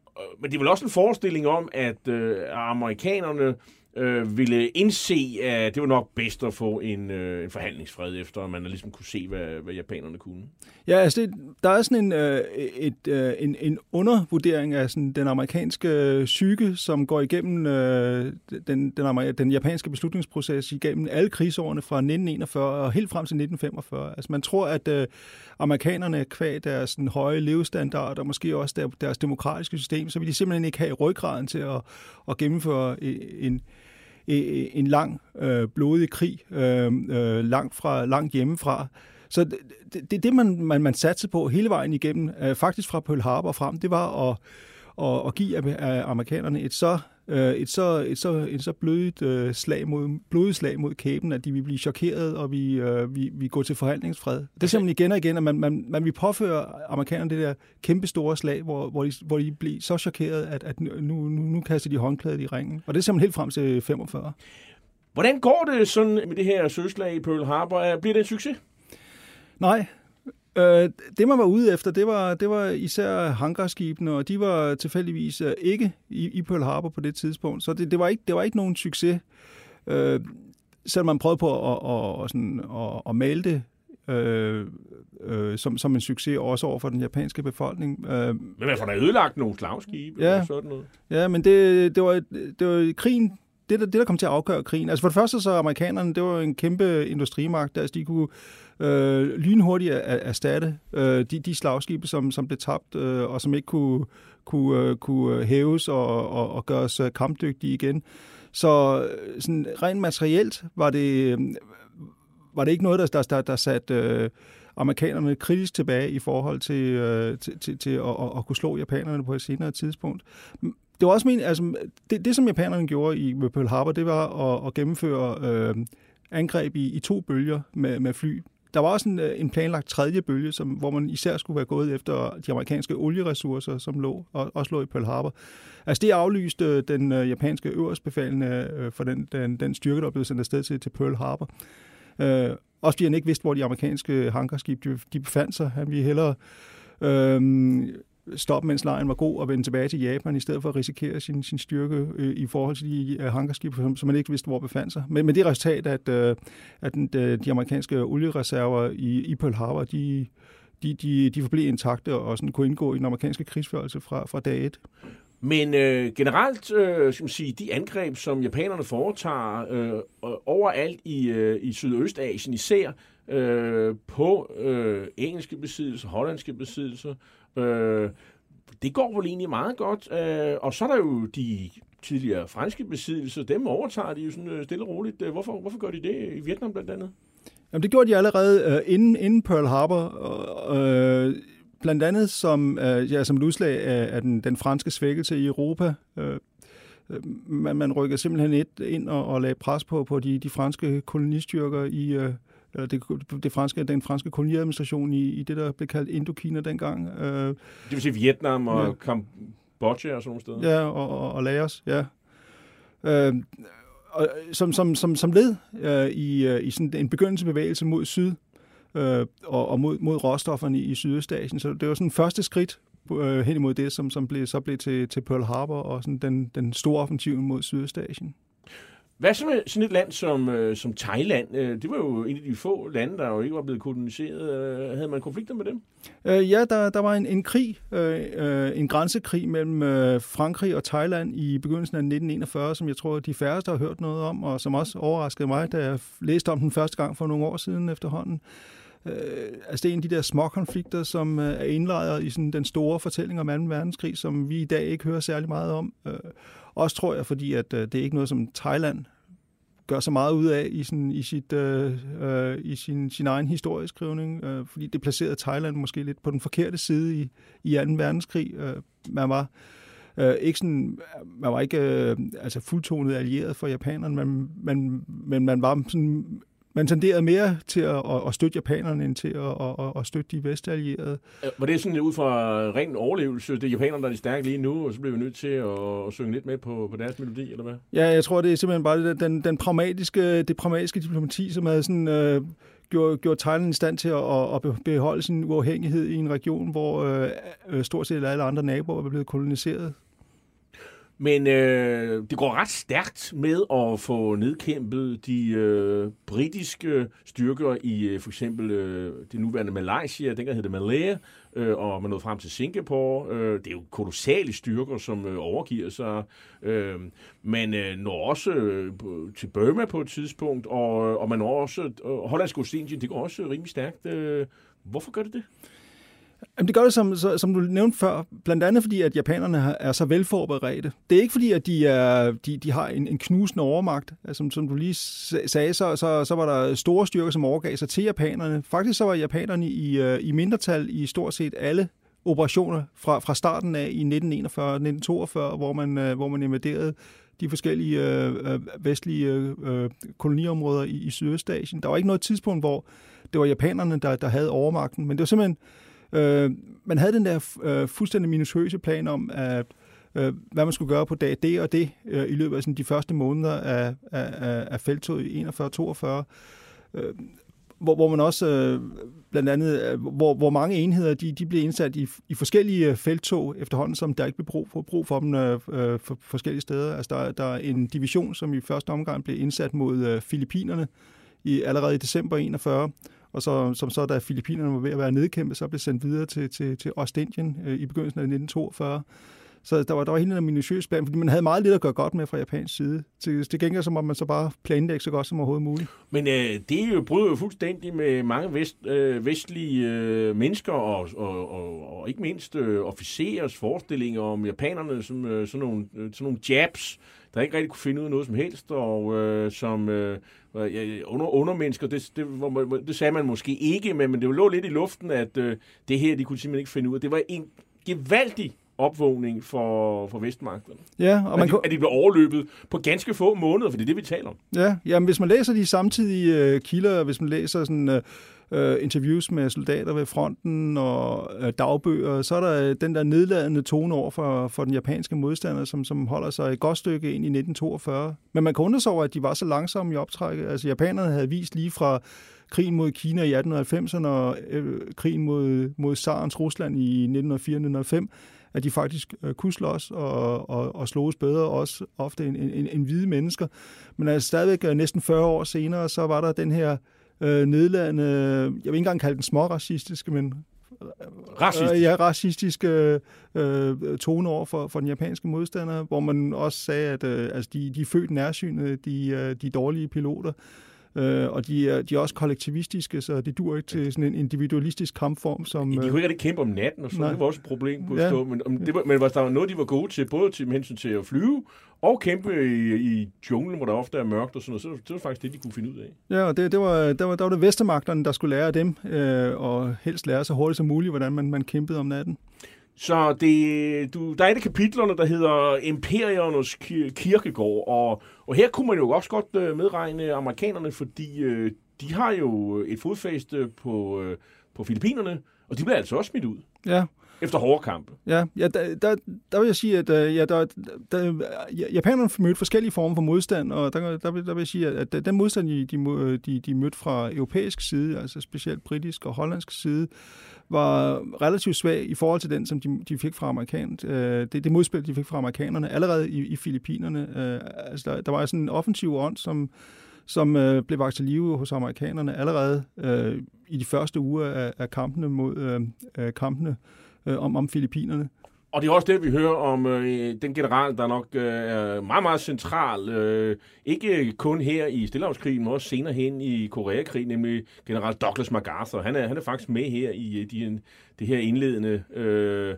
men det er vel også en forestilling om, at øh, amerikanerne øh, ville indse, at det var nok bedst at få en, øh, en forhandlingsfred efter, at man ligesom kunne se, hvad, hvad japanerne kunne. Ja, altså det, der er sådan en, øh, et, øh, en, en undervurdering af sådan den amerikanske øh, psyke, som går igennem øh, den, den, den japanske beslutningsproces igennem alle krigsårene fra 1941 og helt frem til 1945. Altså man tror, at øh, amerikanerne kvæg deres sådan, høje levestandard og måske også der, deres demokratiske system, så vil de simpelthen ikke have ryggraden til at, at gennemføre øh, en, en en lang øh, blodig krig øh, øh, langt, fra, langt hjemmefra. Så det er det, det, man, man, man satte på hele vejen igennem, øh, faktisk fra Pearl Harbor frem, det var at, at, at give øh, amerikanerne et så øh, et så, et så, et så blødigt øh, slag mod, blodigt slag mod kæben, at de vil blive chokeret, og vi, øh, vi, vi går til forhandlingsfred. Det er simpelthen igen og igen, at man, man, man vil påføre amerikanerne det der kæmpe store slag, hvor, hvor, de, hvor de bliver så chokeret, at, at nu, nu, nu kaster de håndklædet i ringen. Og det er simpelthen helt frem til 45. Hvordan går det sådan med det her søslag i Pearl Harbor? Bliver det en succes? Nej, Øh, det, man var ude efter, det var, det var især hangarskibene, og de var tilfældigvis øh, ikke i, i Pearl Harbor på det tidspunkt. Så det, det, var, ikke, det var ikke nogen succes. Øh, selvom man prøvede på at, at, at, sådan, at, at male det øh, øh, som, som en succes også over for den japanske befolkning. Øh, men man får da ødelagt nogle slagskibe ja, og sådan noget. Ja, men det, det, var, det var krigen, det, der, det, der kom til at afgøre krigen. Altså for det første så amerikanerne, det var en kæmpe industrimagt, altså de kunne øh, lynhurtigt erstatte øh, de, de slagskibe, som, som blev tabt, øh, og som ikke kunne, kunne, øh, kunne hæves og, og, og gøres øh, kampdygtige igen. Så øh, sådan, rent materielt var det, øh, var det ikke noget, der, der, der satte øh, amerikanerne kritisk tilbage i forhold til, øh, til, til, til at, at, at kunne slå japanerne på et senere tidspunkt det var også min, altså, det, det, som japanerne gjorde i Pearl Harbor, det var at, at gennemføre øh, angreb i, i to bølger med, med fly. Der var også en, øh, en planlagt tredje bølge, som, hvor man især skulle være gået efter de amerikanske olieressourcer, som lå, og, også lå i Pearl Harbor. Altså det aflyste øh, den øh, japanske øverstbefalende øh, for den, den, den styrke, der blev sendt afsted til, til Pearl Harbor. Øh, også fordi han ikke vidste, hvor de amerikanske hangarskib de, de befandt sig. Han ville hellere øh, stoppe, mens lejen var god, og vende tilbage til Japan, i stedet for at risikere sin, sin styrke øh, i forhold til de øh, hangarskibe, som, som man ikke vidste, hvor befandt sig. Men men det resultat, at, øh, at den, de, de amerikanske oliereserver i, i Pearl Harbor, de, de, de, de forblev intakte og sådan kunne indgå i den amerikanske krigsførelse fra, fra dag et. Men øh, generelt, øh, skal man sige, de angreb, som japanerne foretager øh, overalt i, øh, i Sydøstasien især, øh, på øh, engelske besiddelser, hollandske besiddelser, Øh, det går vel egentlig meget godt. Øh, og så er der jo de tidligere franske besiddelser, dem overtager de jo sådan øh, stille og roligt. Øh, hvorfor, hvorfor gør de det i Vietnam blandt andet? Jamen, det gjorde de allerede øh, inden, inden Pearl Harbor. Øh, blandt andet som, øh, ja, som et udslag af, af den, den franske svækkelse i Europa. Øh, øh man, man rykker simpelthen et ind og, og lagde pres på, på de, de franske kolonistyrker i, øh, det, det franske, den franske koloniadministration i, i det, der blev kaldt Indokina dengang. Øh, det vil sige Vietnam og ja. Kambodja og sådan nogle steder? Ja, og, og, og Laos, ja. Øh, og som, som, som, som led øh, i, øh, i sådan en begyndelsebevægelse mod syd, øh, og, og mod, mod råstofferne i, Sydøstasien. Så det var sådan første skridt øh, hen imod det, som, som blev, så blev til, til Pearl Harbor og sådan den, den store offensiv mod Sydøstasien. Hvad så med sådan et land som, øh, som Thailand? Øh, det var jo en af de få lande, der jo ikke var blevet koloniseret. Øh, havde man konflikter med dem? Øh, ja, der, der var en, en krig, øh, øh en grænsekrig mellem øh, Frankrig og Thailand i begyndelsen af 1941, som jeg tror, de færreste har hørt noget om, og som også overraskede mig, da jeg læste om den første gang for nogle år siden efterhånden. Øh, altså det er en af de der små konflikter, som øh, er indlejret i sådan den store fortælling om 2. verdenskrig, som vi i dag ikke hører særlig meget om. Øh, også tror jeg, fordi at øh, det er ikke noget, som Thailand gør så meget ud af i, sådan, i, sit, øh, øh, i sin, sin egen historieskrivning, øh, fordi det placerede Thailand måske lidt på den forkerte side i, i 2. verdenskrig. Øh, man var øh, ikke sådan, man var ikke øh, altså fuldtonet allieret for japanerne, men, man, men man var sådan man tenderede mere til at, at, støtte japanerne, end til at, at, at støtte de vestallierede. Var det sådan ud fra ren overlevelse? Det er japanerne, der er stærke lige nu, og så bliver vi nødt til at, at synge lidt med på, på deres melodi, eller hvad? Ja, jeg tror, det er simpelthen bare det, den, den pragmatiske, det pragmatiske diplomati, som havde sådan... Øh, gjorde, gjorde Thailand i stand til at, at beholde sin uafhængighed i en region, hvor øh, stort set alle andre naboer var blevet koloniseret. Men øh, det går ret stærkt med at få nedkæmpet de øh, britiske styrker i øh, for eksempel øh, det nuværende Malaysia, dengang hed det Malaya, øh, og man nåede frem til Singapore. Øh, det er jo kolossale styrker, som øh, overgiver sig. Øh, man øh, når også øh, til Burma på et tidspunkt, og, øh, og man når også, øh, Hollandsk Ostindien, det går også rimelig stærkt. Øh, hvorfor gør det det? Jamen, det gør det, som, som du nævnte før, blandt andet fordi, at japanerne er så velforberedte. Det er ikke fordi, at de, er, de, de har en, en knusende overmagt. Altså, som, som du lige sagde, så, så, så var der store styrker, som overgav sig til japanerne. Faktisk så var japanerne i, øh, i mindretal i stort set alle operationer fra, fra starten af i 1941-1942, hvor man, øh, hvor man invaderede de forskellige øh, øh vestlige øh, koloniområder i, i Sydøstasien. Der var ikke noget tidspunkt, hvor det var japanerne, der, der havde overmagten, men det var simpelthen Øh, man havde den der øh, fuldstændig minutiøse plan om, at øh, hvad man skulle gøre på dag det og det øh, i løbet af sådan, de første måneder af, af, af feltoget i 41-42. Øh, hvor, hvor man også øh, blandt andet, øh, hvor, hvor mange enheder de, de blev indsat i, i forskellige øh, feltog efterhånden, som der ikke blev brug for, brug for dem øh, øh, for forskellige steder. Altså der, der er en division, som i første omgang blev indsat mod øh, Filippinerne i, allerede i december 41, og så, som så, da Filippinerne var ved at være nedkæmpet, så blev sendt videre til, til, til Ostindien øh, i begyndelsen af 1942. Så der var, der var hele en minutiøs plan, fordi man havde meget lidt at gøre godt med fra japansk side. Til, til gengæld så må man så bare planlægge så godt som overhovedet muligt. Men øh, det er jo bryder jo fuldstændig med mange vest, øh, vestlige øh, mennesker og, og, og, og ikke mindst øh, officerers forestillinger om japanerne som øh, sådan, nogle, øh, sådan nogle jabs, der ikke rigtig kunne finde ud af noget som helst, og øh, som øh, under, undermennesker, det, det, det, det sagde man måske ikke, men, men det lå lidt i luften, at øh, det her, de kunne simpelthen ikke finde ud af. Det var en gevaldig opvågning for, for Vestmagterne. Ja, og man at, de, at de blev overløbet på ganske få måneder, for det er det, vi taler om. Ja, jamen, hvis man læser de samtidige uh, kilder, hvis man læser sådan... Uh, øh, interviews med soldater ved fronten og øh, dagbøger, så er der øh, den der nedladende tone over for, for den japanske modstander, som, som holder sig et godt stykke ind i 1942. Men man kan undre sig over, at de var så langsomme i optrækket. Altså japanerne havde vist lige fra krigen mod Kina i 1890'erne og øh, krigen mod, mod Sarens Rusland i 1904-1905, at de faktisk øh, kunne slås og, og, og slås bedre, også ofte end, end, end hvide mennesker. Men altså stadigvæk øh, næsten 40 år senere, så var der den her øh, nedladende, jeg vil ikke engang kalde den småracistiske, men Racist. Øh, ja, racistiske øh, tone over for, for den japanske modstander, hvor man også sagde, at øh, altså, de, de er født nærsynet, de, øh, de dårlige piloter. Øh, og de er, de er også kollektivistiske, så det dur ikke til sådan en individualistisk kampform. Som, de kunne ikke rigtig kæmpe om natten, og så nej. det var også et problem på ja. stå. Men, om det var, men var der noget, de var gode til, både til hensyn til at flyve, og kæmpe i, i junglen, hvor der ofte er mørkt og sådan noget, så det var faktisk det, de kunne finde ud af. Ja, og det, det var, der, var, der var det Vestermagterne, der skulle lære af dem, øh, og helst lære så hurtigt som muligt, hvordan man, man kæmpede om natten. Så det, du, der er et af kapitlerne, der hedder Imperiernes kirkegård, og, og her kunne man jo også godt øh, medregne amerikanerne, fordi øh, de har jo et fodfæste på, øh, på Filippinerne, og de bliver altså også smidt ud. Ja, efter hårde kampe. Ja, ja der, der, der vil jeg sige, at øh, ja, der, der, japanerne mødte forskellige former for modstand, og der, der, vil, der vil jeg sige, at, den modstand, de, de, de, de mødte fra europæisk side, altså specielt britisk og hollandsk side, var relativt svag i forhold til den, som de, de fik fra amerikanerne. Øh, det, det modspil, de fik fra amerikanerne allerede i, i Filippinerne. Øh, altså, der, der var sådan en offensiv ånd, som, som øh, blev vagt til live hos amerikanerne allerede øh, i de første uger af, af kampene mod øh, kampene øh, om, om Filippinerne. Og det er også det, vi hører om øh, den general, der nok øh, er meget, meget central. Øh, ikke kun her i Stillehavskrigen, men også senere hen i Koreakrigen, nemlig general Douglas MacArthur. Han er, han er faktisk med her i øh, de, øh, det her indledende... Øh,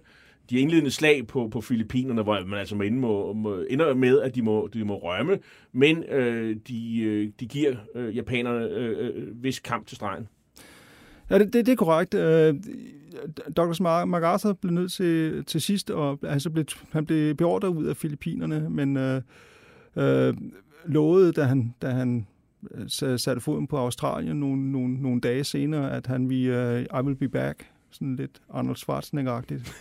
de indledende slag på, på Filippinerne, hvor man altså inde må, må, ender med, at de må, de må rømme, men øh, de, øh, de giver øh, japanerne øh, øh vis kamp til stregen. Ja, det, det, det er korrekt. Øh, Dr. MacArthur blev nødt til, til sidst, og altså blev, han blev beordret ud af Filippinerne, men øh, øh, lovede, da han, da han øh, satte foden på Australien nogle, nogle, nogle dage senere, at han ville uh, I will be back, sådan lidt Arnold Schwarzenegger-agtigt.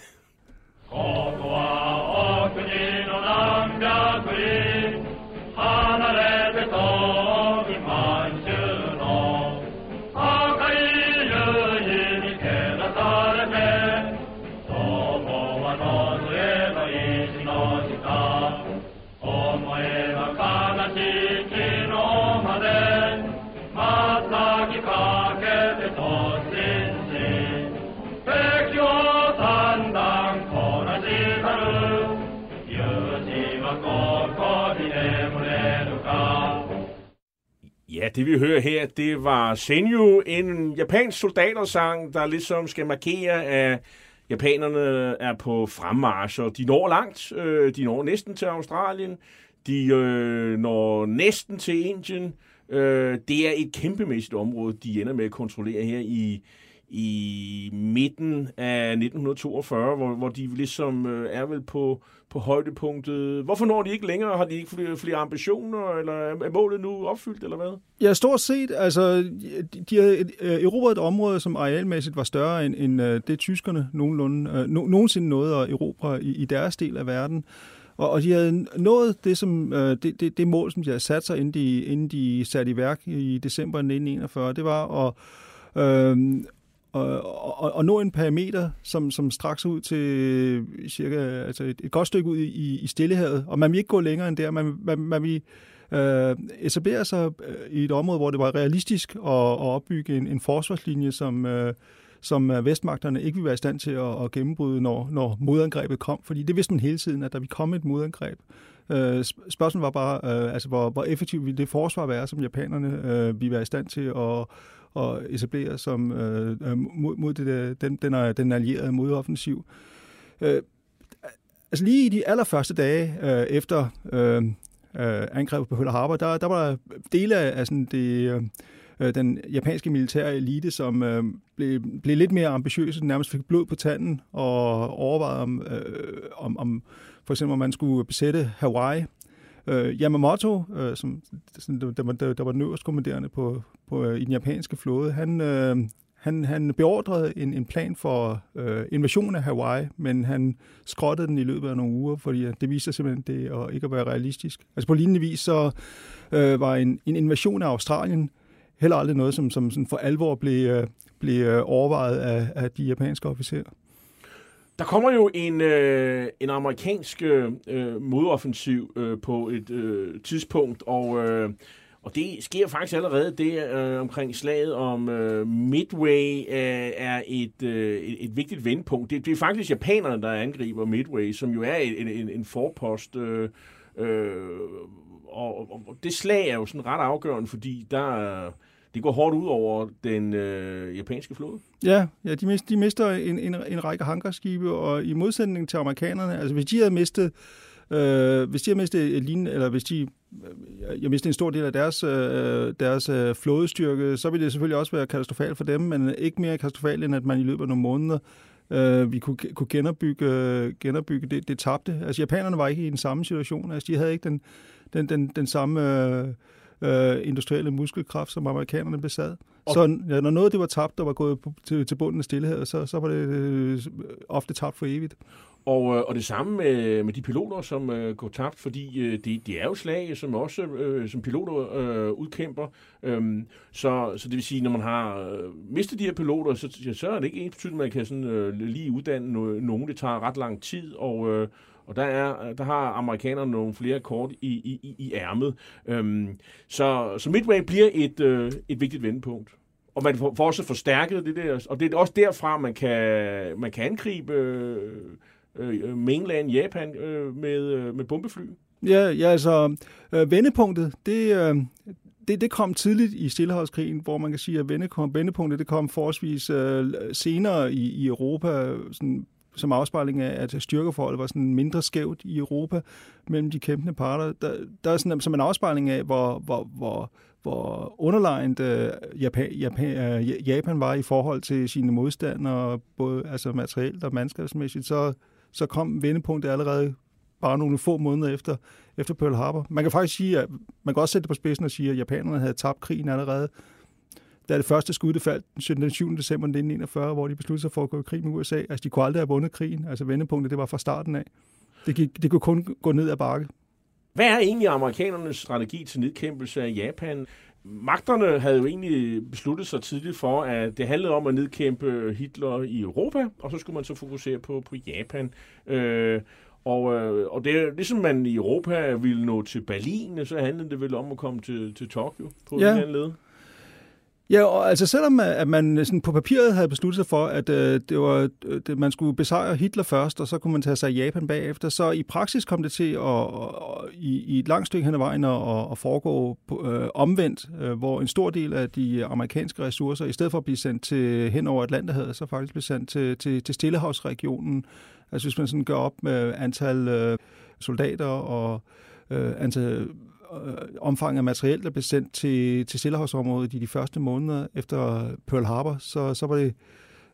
Det vi hører her, det var Senju, en japansk soldatersang, der ligesom skal markere, at japanerne er på fremmarsch, og de når langt. Øh, de når næsten til Australien. De øh, når næsten til Indien. Øh, det er et kæmpemæssigt område, de ender med at kontrollere her i, i midten af 1942, hvor, hvor de ligesom øh, er vel på, på højdepunktet. Hvorfor når de ikke længere? Har de ikke flere, flere ambitioner, eller er målet nu opfyldt, eller hvad? Ja, stort set. Altså, de, de har øh, erobret et område, som arealmæssigt var større end, end øh, det tyskerne nogenlunde, øh, no, nogensinde nåede at erobre i, i deres del af verden. Og, og de havde nået det, som, øh, det, det, det mål, som de havde sat sig, inden de, inden de satte i værk i december 1941. Det var at, øh, og, og, og nå en parameter, som, som straks ud til øh, cirka altså et, et godt stykke ud i, i Stillehavet, og man vil ikke gå længere end der. Man, man, man vil øh, etablere sig øh, i et område, hvor det var realistisk at, at opbygge en, en forsvarslinje, som, øh, som øh, vestmagterne ikke ville være i stand til at, at gennembryde, når, når modangrebet kom. Fordi det vidste man hele tiden, at der ville komme et modangreb. Øh, spørgsmålet var bare, øh, altså, hvor, hvor effektivt ville det forsvar være, som japanerne øh, ville være i stand til at og etablere som øh, øh, mod, mod det der, den, den, øh, den allierede modoffensiv. Øh, altså lige i de allerførste dage øh, efter øh, øh, angrebet på Pearl Harbor, der, der var der dele af, af sådan det, øh, øh, den japanske militære elite, som øh, blev, blev lidt mere ambitiøse, nærmest fik blod på tanden og overvejede om, øh, om, om for eksempel om man skulle besætte Hawaii. Øh, Yamamoto, øh, som, der, var, der, der var den øverste kommanderende på, på, øh, i den japanske flåde, han, øh, han, han beordrede en, en plan for øh, invasion af Hawaii, men han skrottede den i løbet af nogle uger, fordi det viste sig simpelthen det at ikke at være realistisk. Altså på lignende vis så øh, var en, en invasion af Australien heller aldrig noget, som, som sådan for alvor blev, øh, blev øh, overvejet af, af de japanske officerer. Der kommer jo en, øh, en amerikansk øh, øh, modoffensiv øh, på et øh, tidspunkt, og, øh, og det sker faktisk allerede det øh, omkring slaget om øh, Midway øh, er et, øh, et, et vigtigt vendpunkt. Det, det er faktisk japanerne, der angriber Midway, som jo er en, en, en forpost. Øh, øh, og, og det slag er jo sådan ret afgørende, fordi der det går hårdt ud over den øh, japanske flåde. Ja, ja de, mister, de mister en, en, en række hangarskibe, og i modsætning til amerikanerne, altså hvis de havde mistet Øh, hvis de har mistet et lignende, eller hvis de øh, jeg mistet en stor del af deres, øh, deres øh, flådestyrke, så vil det selvfølgelig også være katastrofalt for dem, men ikke mere katastrofalt, end at man i løbet af nogle måneder øh, vi kunne, kunne genopbygge, genopbygge det, det tabte. Altså japanerne var ikke i den samme situation, altså de havde ikke den, den, den, den samme... Øh, øh, industrielle muskelkraft, som amerikanerne besad. Og så ja, når noget det var tabt, der var gået på, til, til bunden af stillhed, så, så var det øh, ofte tabt for evigt. Og, øh, og det samme med, med de piloter, som øh, går tabt, fordi øh, det, det er jo slag, som også øh, som piloter øh, udkæmper. Øhm, så, så det vil sige, når man har øh, mistet de her piloter, så, så er det ikke ens betydning, at man kan sådan, øh, lige uddanne nogen. Det tager ret lang tid, og, øh, og der, er, der har amerikanerne nogle flere kort i, i, i ærmet. Øhm, så, så Midway bliver et, øh, et vigtigt vendepunkt. Og man får, også forstærket det der. Og det er også derfra, man kan, man kan angribe øh, øh, mainland Japan øh, med, øh, med bombefly. Ja, ja altså øh, vendepunktet, det, øh, det, det kom tidligt i Stillehavskrigen, hvor man kan sige, at vendepunktet det kom forholdsvis øh, senere i, i Europa, sådan som afspejling af, at styrkeforholdet var sådan mindre skævt i Europa mellem de kæmpende parter. Der, der er sådan som en afspejling af, hvor, hvor, hvor, hvor underlegnet uh, øh, Japan, Japan, uh, Japan var i forhold til sine modstandere, både altså materielt og mandskabsmæssigt, så, så kom vendepunktet allerede bare nogle få måneder efter, efter Pearl Harbor. Man kan faktisk sige, at man kan også sætte det på spidsen og sige, at japanerne havde tabt krigen allerede da det første skud det faldt den 7. december 1941, hvor de besluttede sig for at gå i krig med USA. Altså, de kunne aldrig have vundet krigen. Altså, vendepunktet, det var fra starten af. Det, gik, det kunne kun gå ned ad bakke. Hvad er egentlig amerikanernes strategi til nedkæmpelse af Japan? Magterne havde jo egentlig besluttet sig tidligt for, at det handlede om at nedkæmpe Hitler i Europa, og så skulle man så fokusere på, på Japan. Øh, og, øh, og det er ligesom man i Europa ville nå til Berlin, så handlede det vel om at komme til, til Tokyo på ja. en eller anden led. Ja, og altså selvom øh, at man øh, sådan på papiret havde besluttet sig for, at øh, det var, øh, det, man skulle besejre Hitler først, og så kunne man tage sig i Japan bagefter, så i praksis kom det til at, og, i, i et langt stykke hen ad vejen at, at foregå på, øh, omvendt, øh, hvor en stor del af de amerikanske ressourcer, i stedet for at blive sendt til hen over Atlanterhavet, så faktisk blev sendt til, til, til Stillehavsregionen. Altså hvis man sådan gør op med antal øh, soldater og øh, antal øh, omfang af materiel, der blev sendt til, til Stillehavsområdet i de første måneder efter Pearl Harbor, så, så var det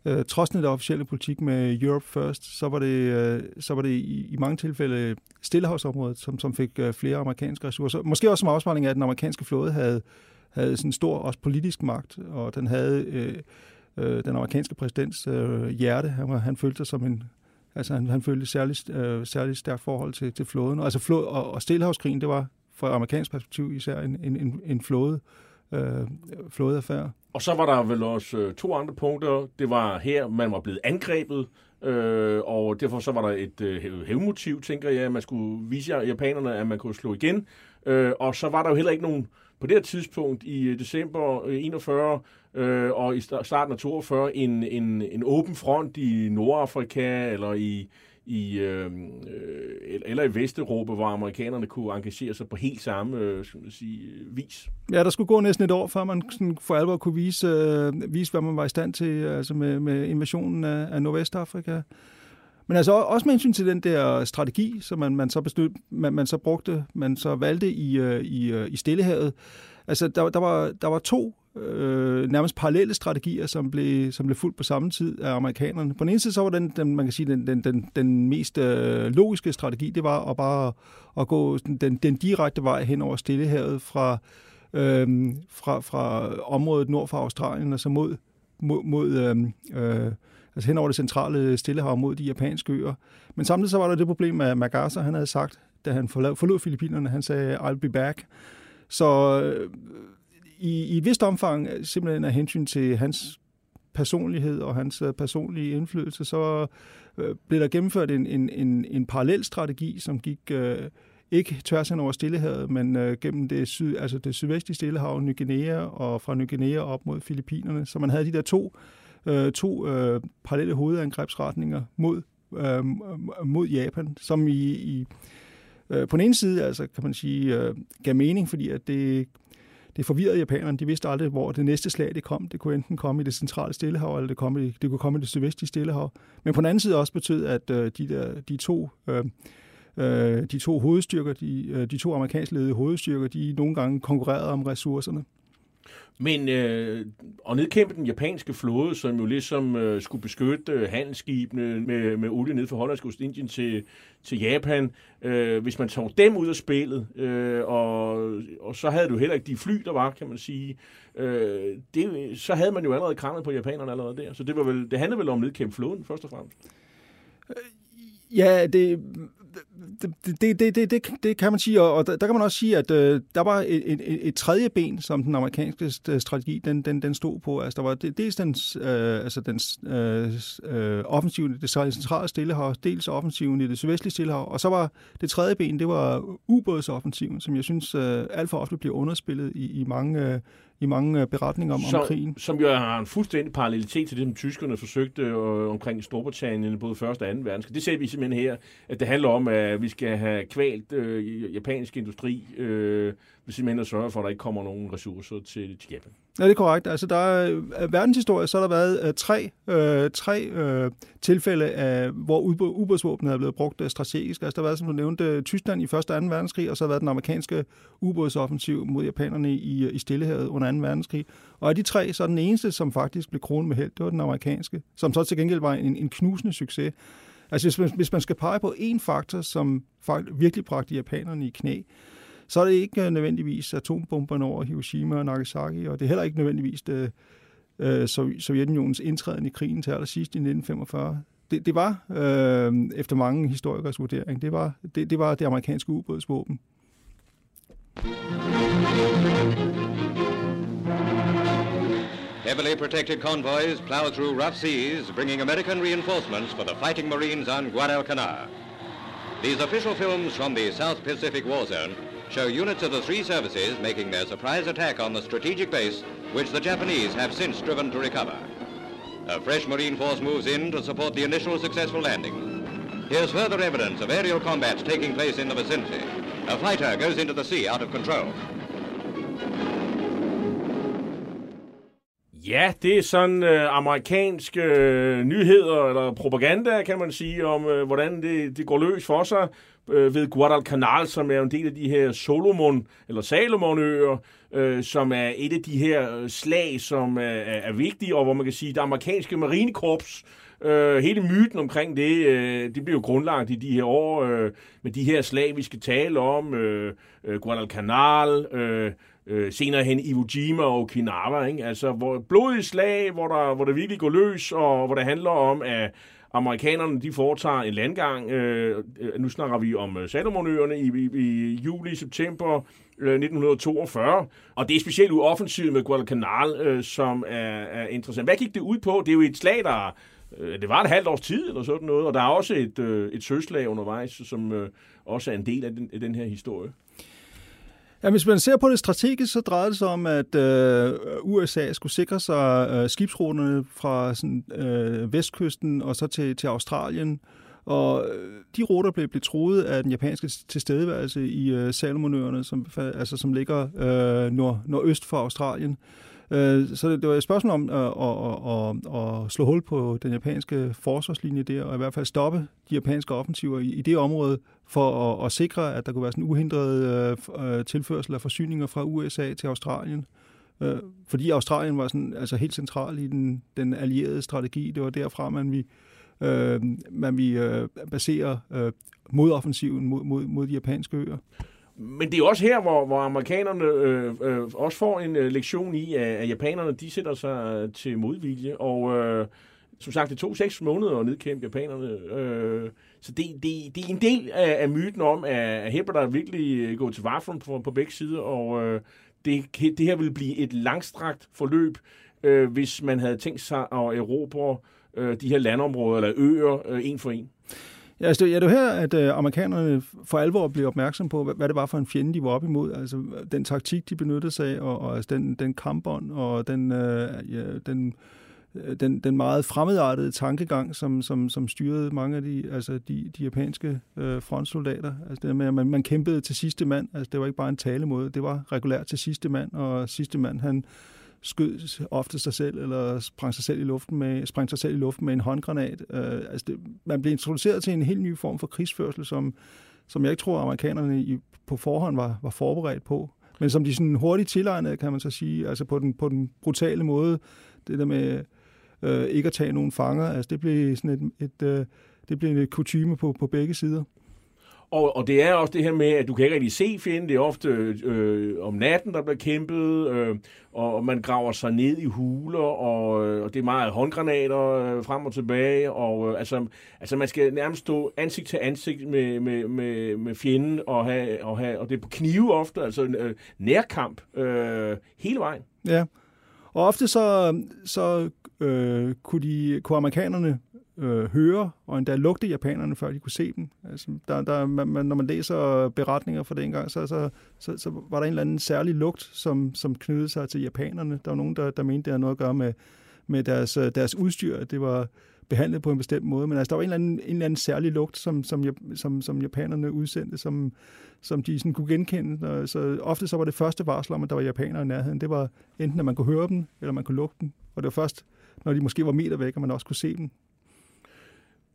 øh, trods den officielle politik med Europe First, så var det, øh, så var det i, i mange tilfælde Stillehavsområdet, som, som fik øh, flere amerikanske ressourcer. Måske også som afspejling af, at den amerikanske flåde havde, havde sådan stor også politisk magt, og den havde øh, øh, den amerikanske præsidents øh, hjerte. Han, var, han følte sig som en Altså han, han følte særligt, øh, særligt stærkt forhold til, til flåden. Altså flod, og, og Stillehavskrigen, det var fra amerikansk perspektiv især en, en, en flåde, øh, flådeaffære. Og så var der vel også øh, to andre punkter. Det var her, man var blevet angrebet, øh, og derfor så var der et øh, hævmotiv, tænker jeg, at man skulle vise japanerne, at man kunne slå igen. Øh, og så var der jo heller ikke nogen på det her tidspunkt i øh, december øh, 41 øh, og i starten af 42 en, en, en åben front i Nordafrika eller i, i øh, øh, eller i Vesteuropa, hvor amerikanerne kunne engagere sig på helt samme øh, skal man sige, øh, vis. Ja, der skulle gå næsten et år, før man sådan for alvor kunne vise, øh, vise hvad man var i stand til altså med, med invasionen af, af Nordvestafrika. Men altså også med hensyn til den der strategi, som man, man, så, beslut, man, man så brugte, man så valgte i, øh, i, i Stillehavet. Altså, der, der, var, der var to øh, nærmest parallelle strategier, som blev, som blev fuldt på samme tid af amerikanerne. På den ene side så var den, den man kan sige, den, den, den, den mest øh, logiske strategi, det var at bare at gå den, den direkte vej hen over Stillehavet fra, øh, fra, fra området nord for Australien og så mod, mod, mod øh, øh, altså hen over det centrale Stillehav mod de japanske øer. Men samtidig så var der det problem, at MacArthur han havde sagt, da han forlod Filippinerne, han sagde, I'll be back. Så øh, i, i et vist omfang, øh, simpelthen af hensyn til hans personlighed og hans øh, personlige indflydelse, så øh, blev der gennemført en, en, en, en parallel strategi, som gik øh, ikke tværs hen over Stillehavet, men øh, gennem det, syd, altså det sydvestlige Stillehav, Ny Guinea, og fra Ny Guinea op mod Filippinerne. Så man havde de der to, øh, to øh, parallelle hovedangrebsretninger mod, øh, mod Japan, som i, i øh, på den ene side altså, kan man sige, øh, gav mening, fordi at det det forvirrede japanerne. De vidste aldrig, hvor det næste slag det kom. Det kunne enten komme i det centrale Stillehav, eller det, kom i, det kunne komme i det sydvestlige Stillehav. Men på den anden side også betød, at øh, de, der, de to... Øh, øh, de to hovedstyrker, de, øh, de to amerikansk ledede hovedstyrker, de nogle gange konkurrerede om ressourcerne. Men øh, at nedkæmpe den japanske flåde, som jo ligesom øh, skulle beskytte øh, handelsskibene med, med olie ned fra Hollandsk Ostindien til, til Japan, øh, hvis man tog dem ud af spillet, øh, og, og så havde du heller ikke de fly, der var, kan man sige, øh, det, så havde man jo allerede krammet på japanerne allerede der. Så det, var vel, det handlede vel om at nedkæmpe flåden, først og fremmest. Øh, ja, det, det, det, det, det, det, det kan man sige, og der, der kan man også sige, at øh, der var et, et, et tredje ben, som den amerikanske øh, strategi, den, den, den stod på. Altså, der var dels den, øh, altså den øh, øh, offensiven i det centrale stillehav, dels offensiven i det sydvestlige stillehav, og så var det tredje ben, det var ubådsoffensiven, som jeg synes øh, alt for ofte bliver underspillet i, i mange øh, i mange øh, beretninger om, som, om krigen. Som jo har en fuldstændig parallelitet til det, som tyskerne forsøgte øh, omkring Storbritannien, både 1. og 2. verdenskrig. Det ser vi simpelthen her, at det handler om, at vi skal have kvalt øh, japansk industri, øh, simpelthen at sørge for, at der ikke kommer nogen ressourcer til, til Japan. Ja, det er korrekt. Altså, der er, uh, verdenshistorie, så har der været øh, tre, øh, tre øh, tilfælde, af, hvor ubådsvåbnet er blevet brugt øh, strategisk. Altså, der har været, som du nævnte, Tyskland i 1. og 2. verdenskrig, og så har været den amerikanske ubådsoffensiv mod japanerne i, i Stillehavet under 2. verdenskrig. Og af de tre, så er den eneste, som faktisk blev kronet med held, det var den amerikanske, som så til gengæld var en, en knusende succes. Altså, hvis man, hvis man skal pege på én faktor, som virkelig bragte japanerne i knæ, så er det ikke øh, nødvendigvis atombomberne over Hiroshima og Nagasaki, og det er heller ikke nødvendigvis det, øh, Sovjetunionens indtræden i krigen til allersidst i 1945. Det, det var, øh, efter mange historikers vurdering, det var det, det, var det amerikanske ubådsvåben. Heavily protected convoys plow through rough seas, bringing American reinforcements for the fighting Marines on Guadalcanal. These official films from the South Pacific War Zone show units of the three services making their surprise attack on the strategic base which the Japanese have since striven to recover. A fresh Marine force moves in to support the initial successful landing. Here's further evidence of aerial combats taking place in the vicinity. A fighter goes into the sea out of control. Ja, det er sådan øh, amerikanske øh, nyheder eller propaganda, kan man sige, om øh, hvordan det, det går løs for sig øh, ved Guadalcanal, som er en del af de her Solomon eller Salomonøer, øh, som er et af de her øh, slag, som øh, er, er vigtige, og hvor man kan sige, det amerikanske marinekorps Øh, hele myten omkring det, øh, det bliver jo grundlagt i de her år øh, med de her slag, vi skal tale om. Øh, øh, Guadalcanal, øh, øh, senere hen Iwo Jima og Okinawa. Ikke? Altså hvor blodige slag, hvor der, hvor der virkelig går løs, og hvor det handler om, at amerikanerne de foretager en landgang. Øh, øh nu snakker vi om øh, Salomonøerne i, i, i juli-september øh, 1942. Og det er specielt offensivet med Guadalcanal, øh, som er, er interessant. Hvad gik det ud på? Det er jo et slag, der Øh, det var et halvt års tid eller sådan noget, og der er også et, øh, et søslag undervejs, som øh, også er en del af den, af den her historie. Ja, hvis man ser på det strategisk, så drejer det sig om, at øh, USA skulle sikre sig øh, skibsruterne fra sådan, øh, vestkysten og så til, til Australien. Og øh, de ruter blev, blev troet af den japanske tilstedeværelse i øh, Salomonøerne, som, altså, som ligger øh, nord, nordøst for Australien. Øh, Øh, så det, det var et spørgsmål om at, at, at, at slå hul på den japanske forsvarslinje der, og i hvert fald stoppe de japanske offensiver i, i det område, for at, at sikre, at der kunne være sådan uhindret øh, øh, tilførsel af forsyninger fra USA til Australien. Fordi Australien var sådan, altså helt central i den, den allierede strategi. Det var derfra, man vi, man vi baserer basere modoffensiven mod, mod, mod de japanske øer. Men det er også her, hvor, hvor amerikanerne øh, øh, også får en øh, lektion i, at, at japanerne de sætter sig øh, til modvilje. Og øh, som sagt, det tog seks måneder at nedkæmpe japanerne. Øh, så det, det, det er en del af, af myten om, at, at her der virkelig øh, gå til varfront på, på begge sider. Og øh, det, det her vil blive et langstrakt forløb, øh, hvis man havde tænkt sig at erobre øh, de her landområder eller øer øh, en for en. Ja, altså, ja, det er her, at øh, amerikanerne for alvor blev opmærksom på, hvad, hvad det var for en fjende, de var op imod. Altså, den taktik, de benyttede sig af, og, og altså, den, den kampånd, og den, øh, ja, den, øh, den, den meget fremmedartede tankegang, som, som, som styrede mange af de, altså de, de japanske øh, frontsoldater. Altså det med, at man, man kæmpede til sidste mand. Altså det var ikke bare en talemåde, det var regulært til sidste mand, og sidste mand, han skød ofte sig selv, eller sprang sig selv i luften med, sprang sig selv i luften med en håndgranat. Øh, altså det, man blev introduceret til en helt ny form for krigsførsel, som, som jeg ikke tror, amerikanerne i, på forhånd var, var forberedt på. Men som de sådan hurtigt tilegnede, kan man så sige, altså på den, på den brutale måde, det der med øh, ikke at tage nogen fanger, altså det blev sådan et, et, øh, det blev en kutume på, på begge sider. Og, og det er også det her med, at du kan ikke rigtig se fjenden. Det er ofte øh, om natten, der bliver kæmpet, øh, og man graver sig ned i huler, og, øh, og det er meget håndgranater øh, frem og tilbage. Og, øh, altså, altså man skal nærmest stå ansigt til ansigt med, med, med, med fjenden, og, have, og, have, og det er på knive ofte, altså øh, nærkamp øh, hele vejen. Ja, og ofte så, så øh, kunne, de, kunne amerikanerne øh, høre og endda lugte japanerne, før de kunne se dem. Altså, der, der, man, når man læser beretninger fra dengang, så, så, så, så var der en eller anden særlig lugt, som, som knyttede sig til japanerne. Der var nogen, der, der mente, det havde noget at gøre med, med deres, øh, deres udstyr, at det var behandlet på en bestemt måde. Men altså, der var en eller anden, en eller anden særlig lugt, som, som, som, som japanerne udsendte, som, som de sådan kunne genkende. Så ofte så var det første varsel om, at der var japanere i nærheden. Det var enten, at man kunne høre dem, eller man kunne lugte dem. Og det var først, når de måske var meter væk, at man også kunne se dem.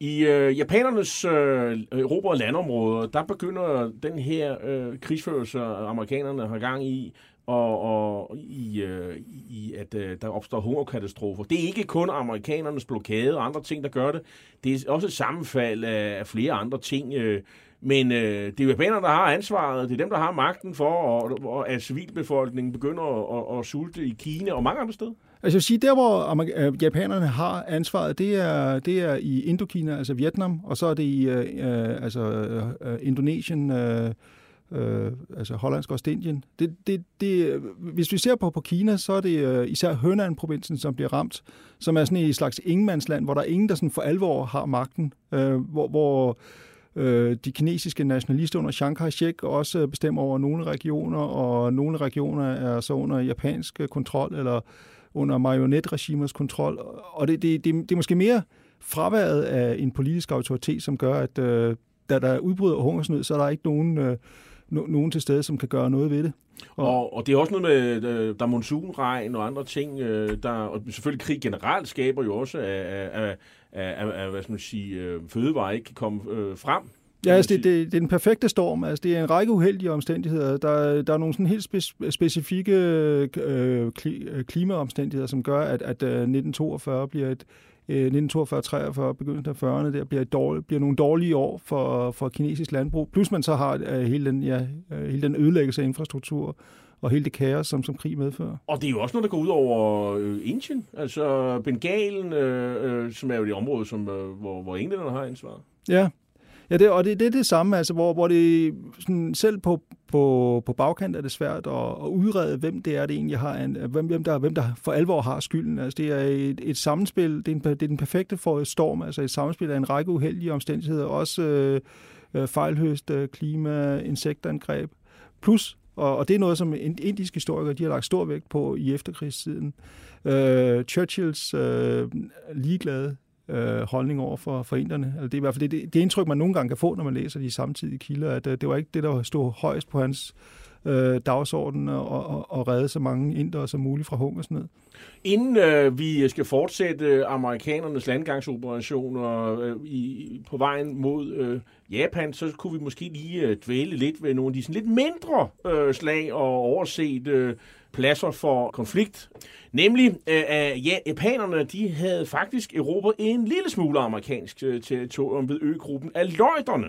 I øh, japanernes øh, erobrede landområder, der begynder den her øh, krigsførelse, amerikanerne har gang i, og, og i, øh, i at øh, der opstår hungerkatastrofer. Det er ikke kun amerikanernes blokade og andre ting, der gør det. Det er også et sammenfald af, af flere andre ting. Øh, men øh, det er japanerne, der har ansvaret. Det er dem, der har magten for, og, og at civilbefolkningen begynder at, at, at sulte i Kina og mange andre steder. Altså jeg vil sige, der hvor øh, japanerne har ansvaret, det er, det er i Indokina, altså Vietnam, og så er det i øh, øh altså, øh, Indonesien, øh, øh, altså Hollandsk og Ostindien. Det, det, det, hvis vi ser på, på Kina, så er det øh, især Hønan-provinsen, som bliver ramt, som er sådan et slags ingenmandsland, hvor der er ingen, der sådan for alvor har magten, øh, hvor, hvor øh, de kinesiske nationalister under Chiang Kai-shek også bestemmer over nogle regioner, og nogle regioner er så under japansk kontrol, eller under marionetregimers kontrol. Og det, det, det, det er måske mere fraværet af en politisk autoritet, som gør, at øh, da der udbryder hungersnød, så er der ikke nogen, øh, no, nogen til stede, som kan gøre noget ved det. Og, og, og det er også noget med, øh, der er monsunregn og andre ting, øh, der, og selvfølgelig krig generelt skaber jo også, at, at, at, at, at hvad skal man sige, øh, fødevarer ikke kan komme øh, frem. Ja, altså det, det, det er den perfekte storm. Altså det er en række uheldige omstændigheder. Der, der er nogle sådan helt spe, specifikke øh, klimaomstændigheder, som gør, at, at 1942 bliver et, 1942-43, begyndelsen af 40'erne, der bliver, dårlig, bliver nogle dårlige år for, for kinesisk landbrug. Plus man så har uh, hele, den, ja, uh, hele den ødelæggelse af infrastruktur og hele det kaos, som, som krig medfører. Og det er jo også noget, der går ud over øh, Indien, altså Bengalen, øh, øh, som er jo det område, som, øh, hvor, hvor englænderne har ansvaret. Ja, Ja, det, og det, det er det samme, altså, hvor, hvor det sådan, selv på, på, på bagkant er det svært at, at udrede, hvem det er, det egentlig har, en, hvem, hvem, der, hvem der for alvor har skylden. Altså, det er et, et samspil, det er, en, det er den perfekte for et storm, altså et samspil af en række uheldige omstændigheder, også øh, fejlhøst, øh, klima, insektangreb, plus og, og det er noget, som indiske historikere de har lagt stor vægt på i efterkrigstiden. Øh, Churchills øh, ligeglade øh, holdning over for, for inderne. Altså, det er i hvert fald det, det, det indtryk, man nogle gange kan få, når man læser de samtidige kilder, at øh, det var ikke det, der stod højst på hans øh, dagsorden og, og, og redde så mange indere som muligt fra hungersnød. Inden øh, vi skal fortsætte amerikanernes landgangsoperationer øh, i, på vejen mod øh, Japan, så kunne vi måske lige øh, dvæle lidt ved nogle af de sådan lidt mindre øh, slag og overset øh, pladser for konflikt. Nemlig, øh, at ja, japanerne de havde faktisk erobret en lille smule amerikansk øh, territorium ved øgruppen af løjderne.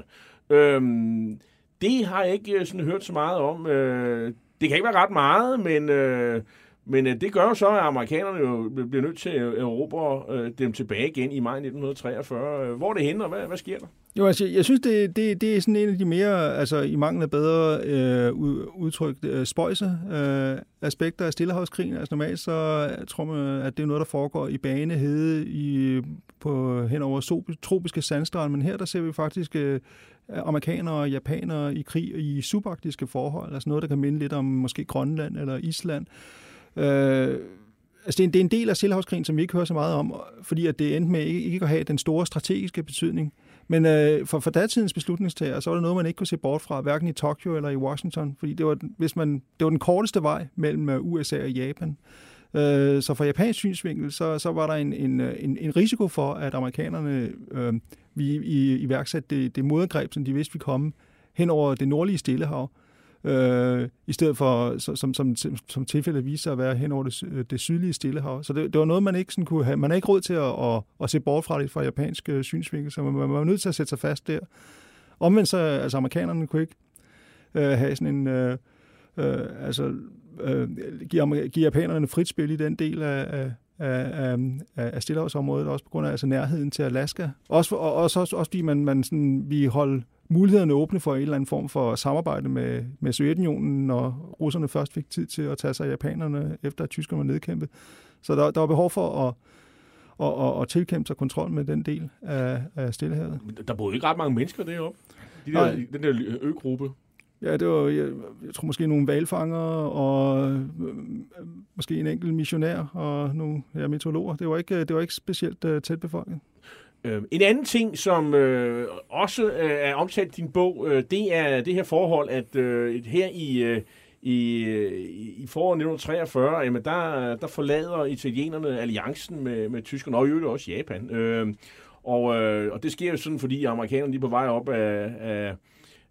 Øhm, det har jeg ikke øh, sådan hørt så meget om. Øh, det kan ikke være ret meget, men, øh, men øh, det gør jo så, at amerikanerne jo bliver nødt til øh, at erobre øh, dem tilbage igen i maj 1943. Øh, hvor er det henne, og hvad, hvad sker der? Jo, altså, jeg synes, det, det, det er sådan en af de mere, altså i mangel af bedre øh, udtryk, øh, spøjse øh, aspekter af Stillehavskrigen. Altså normalt så jeg tror man, at det er noget, der foregår i banehede i, på, hen over tropiske sandstrande, men her der ser vi faktisk øh, amerikanere og japanere i krig i subarktiske forhold, altså noget, der kan minde lidt om måske Grønland eller Island. Øh, Øh, altså det, er en, det er en del af Stillehavskrigen, som vi ikke hører så meget om, fordi at det endte med ikke, ikke at have den store strategiske betydning. Men øh, for, for datidens beslutningstager, så var det noget, man ikke kunne se bort fra, hverken i Tokyo eller i Washington, fordi det var, hvis man, det var den korteste vej mellem øh, USA og Japan. Øh, så fra japansk synsvinkel, så, så var der en, en, øh, en, en risiko for, at amerikanerne øh, vi, i, iværksatte det, det modangreb, som de vidste ville komme hen over det nordlige Stillehav, øh, i stedet for, som, som, som tilfældet viser sig at være hen over det, øh, det sydlige Stillehav. Så det, det var noget, man ikke sådan kunne have. Man er ikke råd til at, at, at se bort fra det fra japansk øh, synsvinkel, så man, man var nødt til at sætte sig fast der. Omvendt så, altså amerikanerne kunne ikke øh, have sådan en, øh, øh, altså øh, give, give japanerne frit spil i den del af, af af, af, af Stillehavsområdet, også på grund af altså nærheden til Alaska. Også, for, og, også, også, også fordi man, man sådan, vi holdt mulighederne åbne for en eller anden form for samarbejde med, med Sovjetunionen, når russerne først fik tid til at tage sig af japanerne, efter at tyskerne var nedkæmpet. Så der, der var behov for at, og, og, og tilkæmpe sig kontrol med den del af, af Stillehavet. Der boede ikke ret mange mennesker deroppe. De der, den der øgruppe. Ja, det var, jeg, jeg tror måske nogle valfanger og øh, måske en enkelt missionær og nogle ja, meteorologer. Det var ikke, det var ikke specielt øh, tæt befolket. Øh, en anden ting, som øh, også øh, er omtalt i din bog, øh, det er det her forhold, at øh, her i, øh, i, øh, i foråret 1943, jamen der, der forlader italienerne alliancen med, med tyskerne, og i øvrigt også Japan. Øh, og, øh, og det sker jo sådan, fordi amerikanerne er på vej op af, af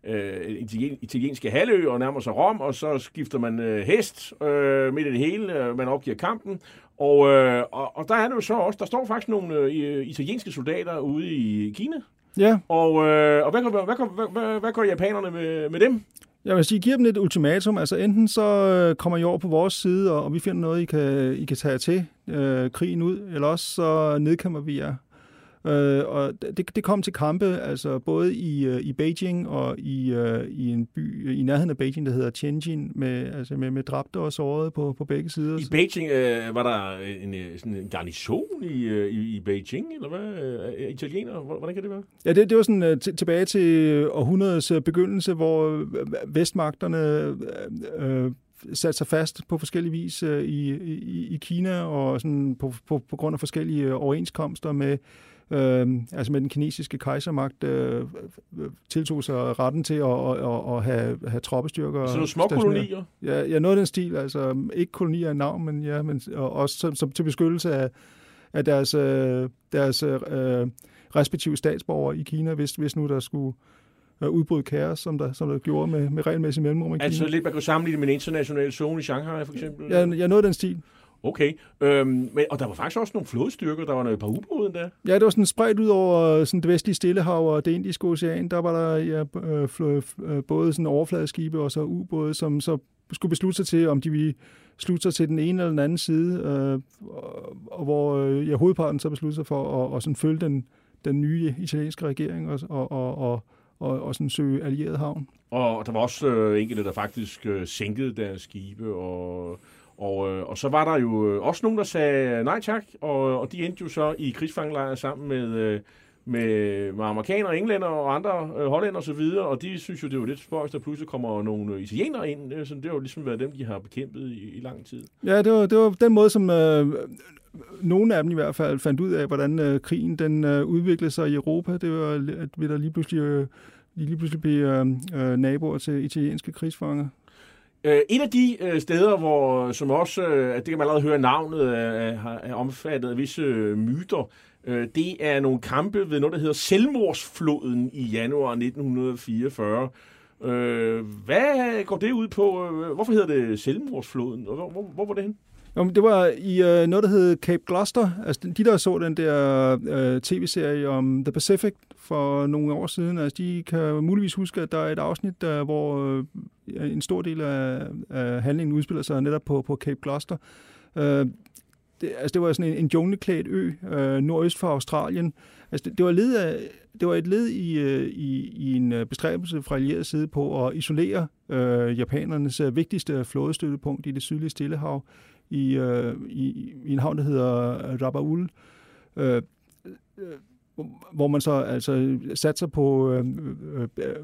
øh, italienske halvø og nærmer sig Rom, og så skifter man øh, hest øh, midt i det hele, øh, man opgiver kampen, og, øh, og, og der er det jo så også, der står faktisk nogle øh, italienske soldater ude i Kina. Ja. Og, øh, og hvad, hvad, hvad, hvad, hvad, hvad gør japanerne med, med dem? Jeg vil sige, giver dem et ultimatum. Altså enten så øh, kommer I over på vores side, og, og vi finder noget, I kan, I kan tage til øh, krigen ud, eller også så nedkæmper vi jer. Øh, og det, det kom til kampe, altså både i, øh, i Beijing og i, øh, i en by i nærheden af Beijing, der hedder Tianjin, med, altså med, med dræbte og sårede på, på begge sider. I Beijing øh, var der en, øh, sådan en garnison i, øh, i, i Beijing, eller hvad? Øh, Italiener? Hvordan kan det være? Ja, det, det var sådan tilbage til århundredets begyndelse, hvor vestmagterne uh, sat sig fast på forskellige vis i, i, i Kina, og sådan på, på, på grund af forskellige overenskomster med øh, altså med den kinesiske kejsermagt, øh, tiltog sig retten til at, at, at, at have, have troppestyrker. Så nogle små kolonier? Ja, ja, noget af den stil. Altså ikke kolonier af navn, men, ja, men også som, som til beskyttelse af, af deres, øh, deres øh, respektive statsborgere i Kina, hvis, hvis nu der skulle øh, udbryde kaos, som der, som der gjorde med, med regelmæssig mellemrum i Kina. Altså lidt, man kunne sammenligne med en international zone i Shanghai, for eksempel? Ja, ja noget af den stil. Okay, øhm, men, og der var faktisk også nogle flodstyrker, der var et par ubåde der. Ja, det var sådan spredt ud over sådan det vestlige Stillehav og det indiske ocean. Der var der ja, øh, øh, både sådan overfladeskibe og så ubåde, som så skulle beslutte sig til, om de ville slutte sig til den ene eller den anden side, øh, og hvor øh, ja, hovedparten så besluttede sig for at, at sådan følge den, den nye italienske regering og, og, og, og, og, og sådan søge allieret havn. Og der var også øh, enkelte, der faktisk øh, sænkede deres skibe og og, øh, og så var der jo øh, også nogen, der sagde øh, nej tak, og, og de endte jo så i krigsfangelejre sammen med, øh, med, med amerikanere, englænder og andre øh, hollænder og så videre, og de synes jo, det var lidt spøjst, at pludselig kommer nogle øh, italienere ind, øh, så det har jo ligesom været dem, de har bekæmpet i, i lang tid. Ja, det var, det var den måde, som øh, nogle af dem i hvert fald fandt ud af, hvordan øh, krigen den øh, udviklede sig i Europa. Det var, at vi der lige pludselig, øh, lige pludselig blev øh, øh, naboer til italienske krigsfanger. Uh, et af de uh, steder, hvor som også, uh, det kan man allerede høre navnet, uh, er omfattet af visse uh, myter, uh, det er nogle kampe ved noget, der hedder Selvmordsfloden i januar 1944. Uh, hvad går det ud på? Hvorfor hedder det Selvmordsfloden? Hvor, hvor, hvor var det hen? Jo, det var i øh, noget, der hed Cape Gloucester. Altså, de, der så den der øh, tv-serie om The Pacific for nogle år siden, altså, de kan muligvis huske, at der er et afsnit, der, hvor øh, en stor del af, af handlingen udspiller sig netop på, på Cape Gloucester. Øh, det, altså, det var sådan en, en jungleklædt ø øh, nordøst for Australien. Altså, det, det, var led af, det var et led i, øh, i, i en øh, bestræbelse fra allieret side på at isolere øh, japanernes øh, vigtigste flådestøttepunkt i det sydlige Stillehav i, øh, i, i en havn, der hedder Rabaul, øh, øh, hvor man så altså satser på øh, øh,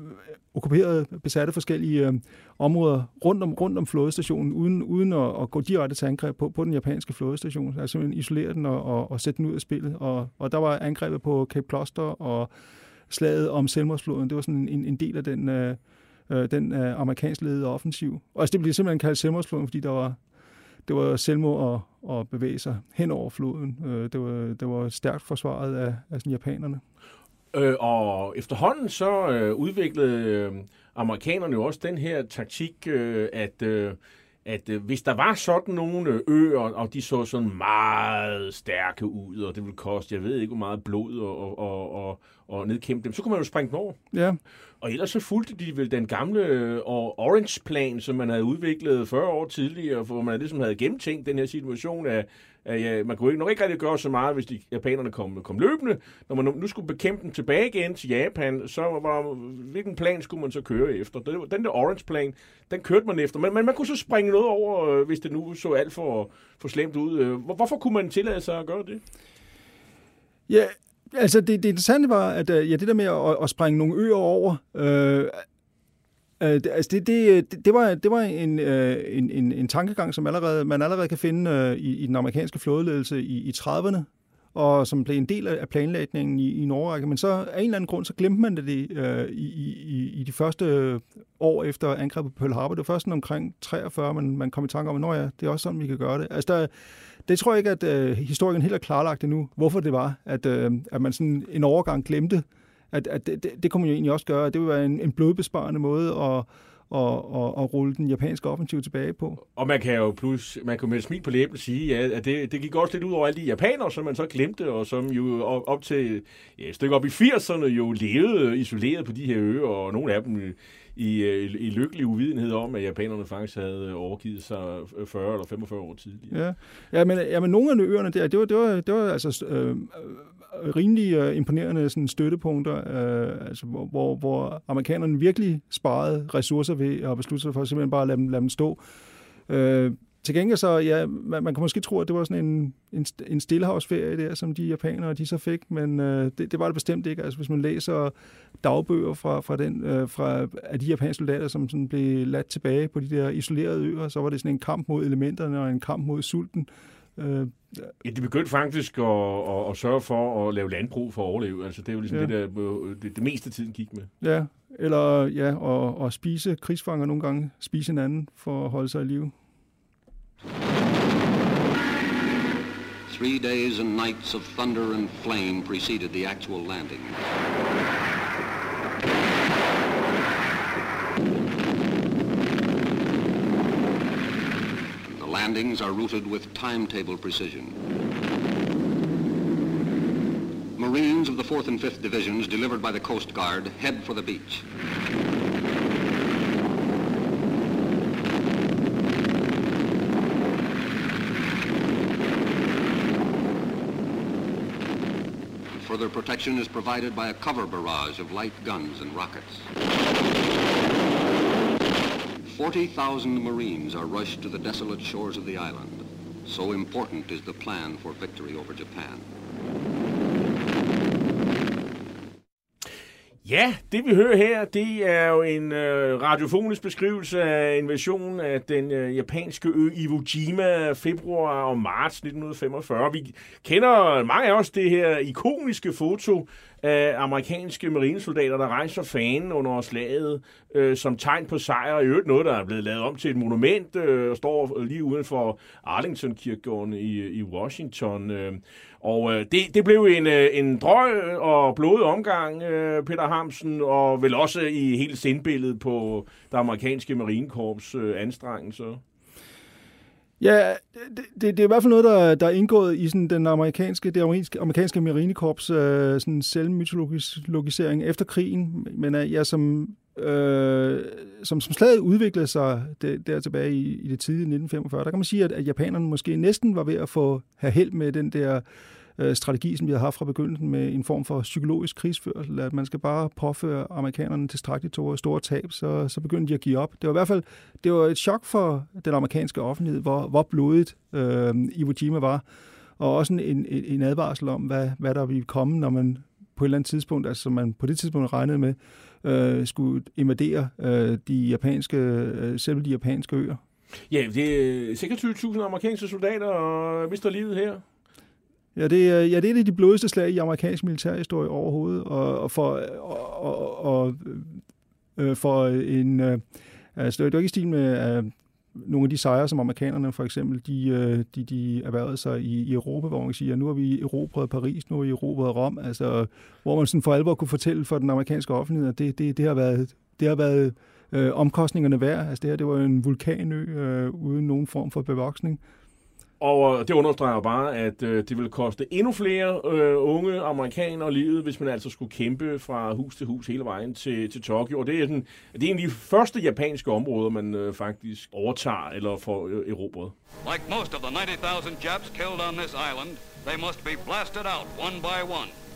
okkuperede, besatte forskellige øh, områder rundt om, rundt om flådestationen, uden, uden at, at gå direkte til angreb på, på den japanske flådestation. Altså isolere den og, og, og sætte den ud af spillet. Og, og der var angrebet på Cape Cluster og slaget om selvmordsfloden. Det var sådan en, en del af den, øh, øh den øh, amerikansk ledede offensiv. Og altså, det blev simpelthen kaldt selvmordsfloden, fordi der var det var selvmord at, at bevæge sig hen over floden. Øh, det var, det var stærkt forsvaret af, af sådan, japanerne. Øh, og efterhånden så øh, udviklede øh, amerikanerne jo også den her taktik, øh, at, øh, at øh, hvis der var sådan nogle øer, og de så sådan meget stærke ud, og det ville koste, jeg ved ikke, hvor meget blod og, og, og, og nedkæmpe dem, så kunne man jo springe dem over. Ja. Og ellers så fulgte de vel den gamle øh, Orange-plan, som man havde udviklet 40 år tidligere, hvor man ligesom havde gennemtænkt den her situation af, ja, man kunne ikke, nok ikke rigtig gøre så meget, hvis de japanerne kom, kom løbende. Når man nu skulle bekæmpe dem tilbage igen til Japan, så var hvilken plan skulle man så køre efter? Den der Orange-plan, den kørte man efter. Men, men man kunne så springe noget over, øh, hvis det nu så alt for, for slemt ud. Øh, hvorfor kunne man tillade sig at gøre det? Ja, Altså, det, det interessante var, at øh, ja, det der med at, at springe nogle øer over, øh, øh, det, altså det, det, det, var, det var en, øh, en, en, en tankegang, som allerede, man allerede kan finde øh, i, i den amerikanske flådeledelse i, i 30'erne, og som blev en del af planlægningen i, i Norge. Men så af en eller anden grund, så glemte man det øh, i, i, i de første år efter angrebet på Pearl Harbor. Det var først omkring 43, man, man kom i tanke om, at ja, det er også sådan, vi kan gøre det. Altså, der, det tror jeg ikke, at øh, historien helt er klarlagt endnu, hvorfor det var, at, øh, at man sådan en overgang glemte, at, at det, det, det kunne man jo egentlig også gøre. Det ville være en, en blodbesparende måde at, og, og, og rulle den japanske offensiv tilbage på. Og man kan jo plus, man kan med et smil på læben sige, ja, at det, det gik også lidt ud over alle de japanere, som man så glemte, og som jo op til ja, et stykke op i 80'erne jo levede isoleret på de her øer, og nogle af dem i, i, i lykkelig uvidenhed om, at japanerne faktisk havde overgivet sig 40 eller 45 år tidligere. Ja, ja men, ja, men nogle af øerne der, det var, det var, det var altså øh, rimelig øh, imponerende sådan, støttepunkter, øh, altså, hvor, hvor, hvor amerikanerne virkelig sparede ressourcer ved at beslutte sig for simpelthen bare at lade dem, lade dem stå. Øh, til gengæld så, ja, man, man kan måske tro, at det var sådan en, en, en stillehavsferie der, som de japanere de så fik, men øh, det, det var det bestemt ikke. Altså hvis man læser dagbøger fra, fra, den, øh, fra af de japanske soldater, som sådan blev ladt tilbage på de der isolerede øer, så var det sådan en kamp mod elementerne og en kamp mod sulten. Øh, ja, de begyndte faktisk at, at, at sørge for at lave landbrug for at overleve. Altså, det er jo ligesom ja. det, der, det, det meste af tiden gik med. Ja, eller ja, og, og spise krigsfanger nogle gange, spise hinanden for at holde sig i live. Three days and nights of thunder and flame preceded the actual landing. Landings are routed with timetable precision. Marines of the 4th and 5th Divisions delivered by the Coast Guard head for the beach. Further protection is provided by a cover barrage of light guns and rockets. 40,000 Marines are rushed to the desolate shores of the island. So important is the plan for victory over Japan. Ja, det vi hører her, det er jo en øh, radiofonisk beskrivelse af invasionen af den øh, japanske ø Iwo Jima februar og marts 1945. Vi kender mange af os det her ikoniske foto af amerikanske marinesoldater, der rejser fanen under slaget øh, som tegn på sejr. I øvrigt noget, der er blevet lavet om til et monument øh, og står lige uden for Arlington-kirkegården i, i Washington. Øh. Og øh, det, det blev en, øh, en drøg og blodig omgang, øh, Peter Hamsen, og vel også i helt sindbilledet på det amerikanske marinekorps øh, anstrengelser. Ja, det, det, det er i hvert fald noget, der, der er indgået i sådan den amerikanske, det amerikanske, amerikanske marinekorps øh, sådan selvmytologisering efter krigen. Men øh, ja, som, øh, som, som slaget udviklede sig der, der tilbage i, i det tidlige 1945, der kan man sige, at, at japanerne måske næsten var ved at få have held med den der øh, Øh, strategi, som vi har haft fra begyndelsen med en form for psykologisk krigsførsel, at man skal bare påføre amerikanerne tilstrækkeligt store, store tab, så, så begyndte de at give op. Det var i hvert fald det var et chok for den amerikanske offentlighed, hvor, hvor blodigt øh, Iwo Jima var, og også en, en, en advarsel om, hvad, hvad der ville komme, når man på et eller andet tidspunkt, altså man på det tidspunkt regnede med, øh, skulle invadere øh, de japanske, øh, selv de japanske øer. Ja, det er 26.000 amerikanske soldater og mister livet her. Ja, det er, ja, det er et af de blodigste slag i amerikansk militærhistorie overhovedet, og, og for, og, og, og, øh, for en... Øh, altså, det er jo ikke i stil med øh, nogle af de sejre, som amerikanerne for eksempel, de, øh, de, de erhvervede sig i, i Europa, hvor man siger, at nu har vi erobret Paris, nu har vi erobret Rom, altså, hvor man sådan for alvor kunne fortælle for den amerikanske offentlighed, at det, det, det har været, det har været øh, omkostningerne værd. Altså det her, det var en vulkanø øh, uden nogen form for bevoksning. Og øh, det understreger bare, at øh, det vil koste endnu flere øh, unge amerikanere livet, hvis man altså skulle kæmpe fra hus til hus hele vejen til, til Tokyo. Og det er, sådan, det er en af de første japanske områder, man øh, faktisk overtager eller får øh, erobret. Like most of the 90,000 Japs killed on this island, they must be blasted out one by one.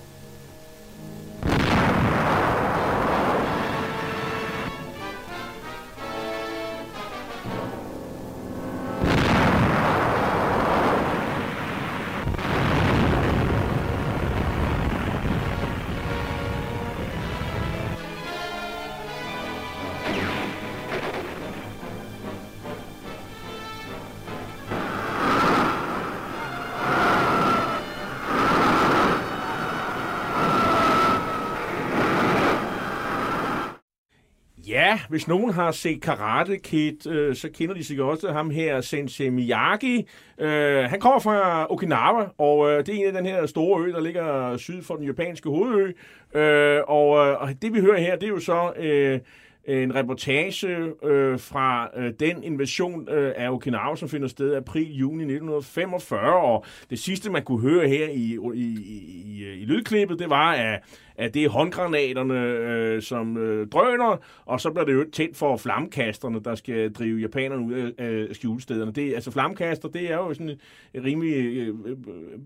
Hvis nogen har set Karate Kid, øh, så kender de sikkert også ham her, Sensei Miyagi. Øh, han kommer fra Okinawa, og øh, det er en af den her store ø, der ligger syd for den japanske hovedø. Øh, og, øh, og det vi hører her, det er jo så... Øh, en reportage øh, fra øh, den invasion øh, af Okinawa, som finder sted april-juni 1945, og det sidste, man kunne høre her i, i, i, i lydklippet, det var, at at det er håndgranaterne, øh, som øh, drøner, og så bliver det jo tændt for flammekasterne, der skal drive japanerne ud af, øh, skjulestederne. Det, altså flammekaster, det er jo sådan et, rimelig øh, øh,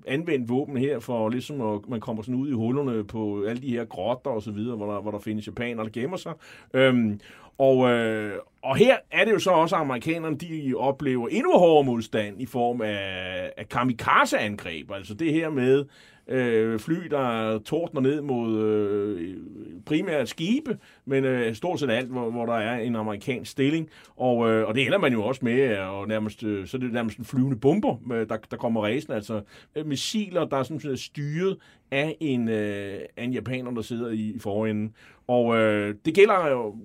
anvendt våben her, for ligesom at man kommer sådan ud i hullerne på alle de her grotter og så videre, hvor der, hvor der findes japanere, der gemmer sig. Øhm, og, øh, og her er det jo så også, at amerikanerne de oplever endnu hårdere modstand i form af, af kamikaze-angreb. Altså det her med øh, fly, der tordner ned mod øh, primært skibe, men øh, stort set alt, hvor, hvor der er en amerikansk stilling. Og, øh, og det ender man jo også med, og nærmest, øh, så er det nærmest en flyvende bomber, øh, der, der kommer ræsen. Altså øh, missiler, der er sådan sådan styret af en, øh, af en japaner, der sidder i, i forenden. Og øh, det gælder jo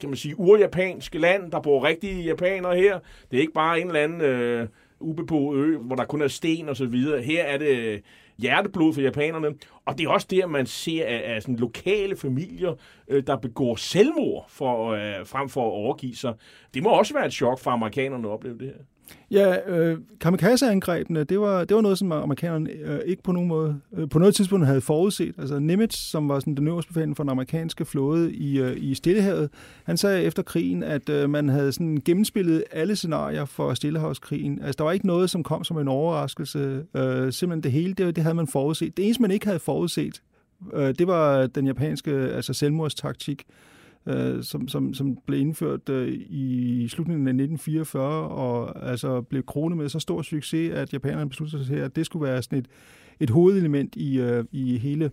kan man sige, urjapanske land. Der bor rigtige japanere her. Det er ikke bare en eller anden øh, ubeboet ø, hvor der kun er sten og så videre. Her er det hjerteblod for japanerne. Og det er også der, man ser af, af sådan lokale familier, øh, der begår selvmord for, øh, frem for at overgive sig. Det må også være et chok for amerikanerne at opleve det her. Ja, øh, kamikaze-angrebene, det var, det var noget, som amerikanerne øh, ikke på nogen måde, øh, på noget tidspunkt havde forudset. Altså Nimitz, som var sådan den øverste befalende for den amerikanske flåde i, øh, i Stillehavet, han sagde efter krigen, at øh, man havde sådan gennemspillet alle scenarier for Stillehavskrigen. Altså der var ikke noget, som kom som en overraskelse. Øh, simpelthen det hele, det, det havde man forudset. Det eneste, man ikke havde forudset, øh, det var den japanske altså selvmordstaktik øh, som, som, som blev indført øh, i slutningen af 1944, og altså blev kronet med så stor succes, at japanerne besluttede sig til, at det skulle være sådan et, et hovedelement i, øh, i hele,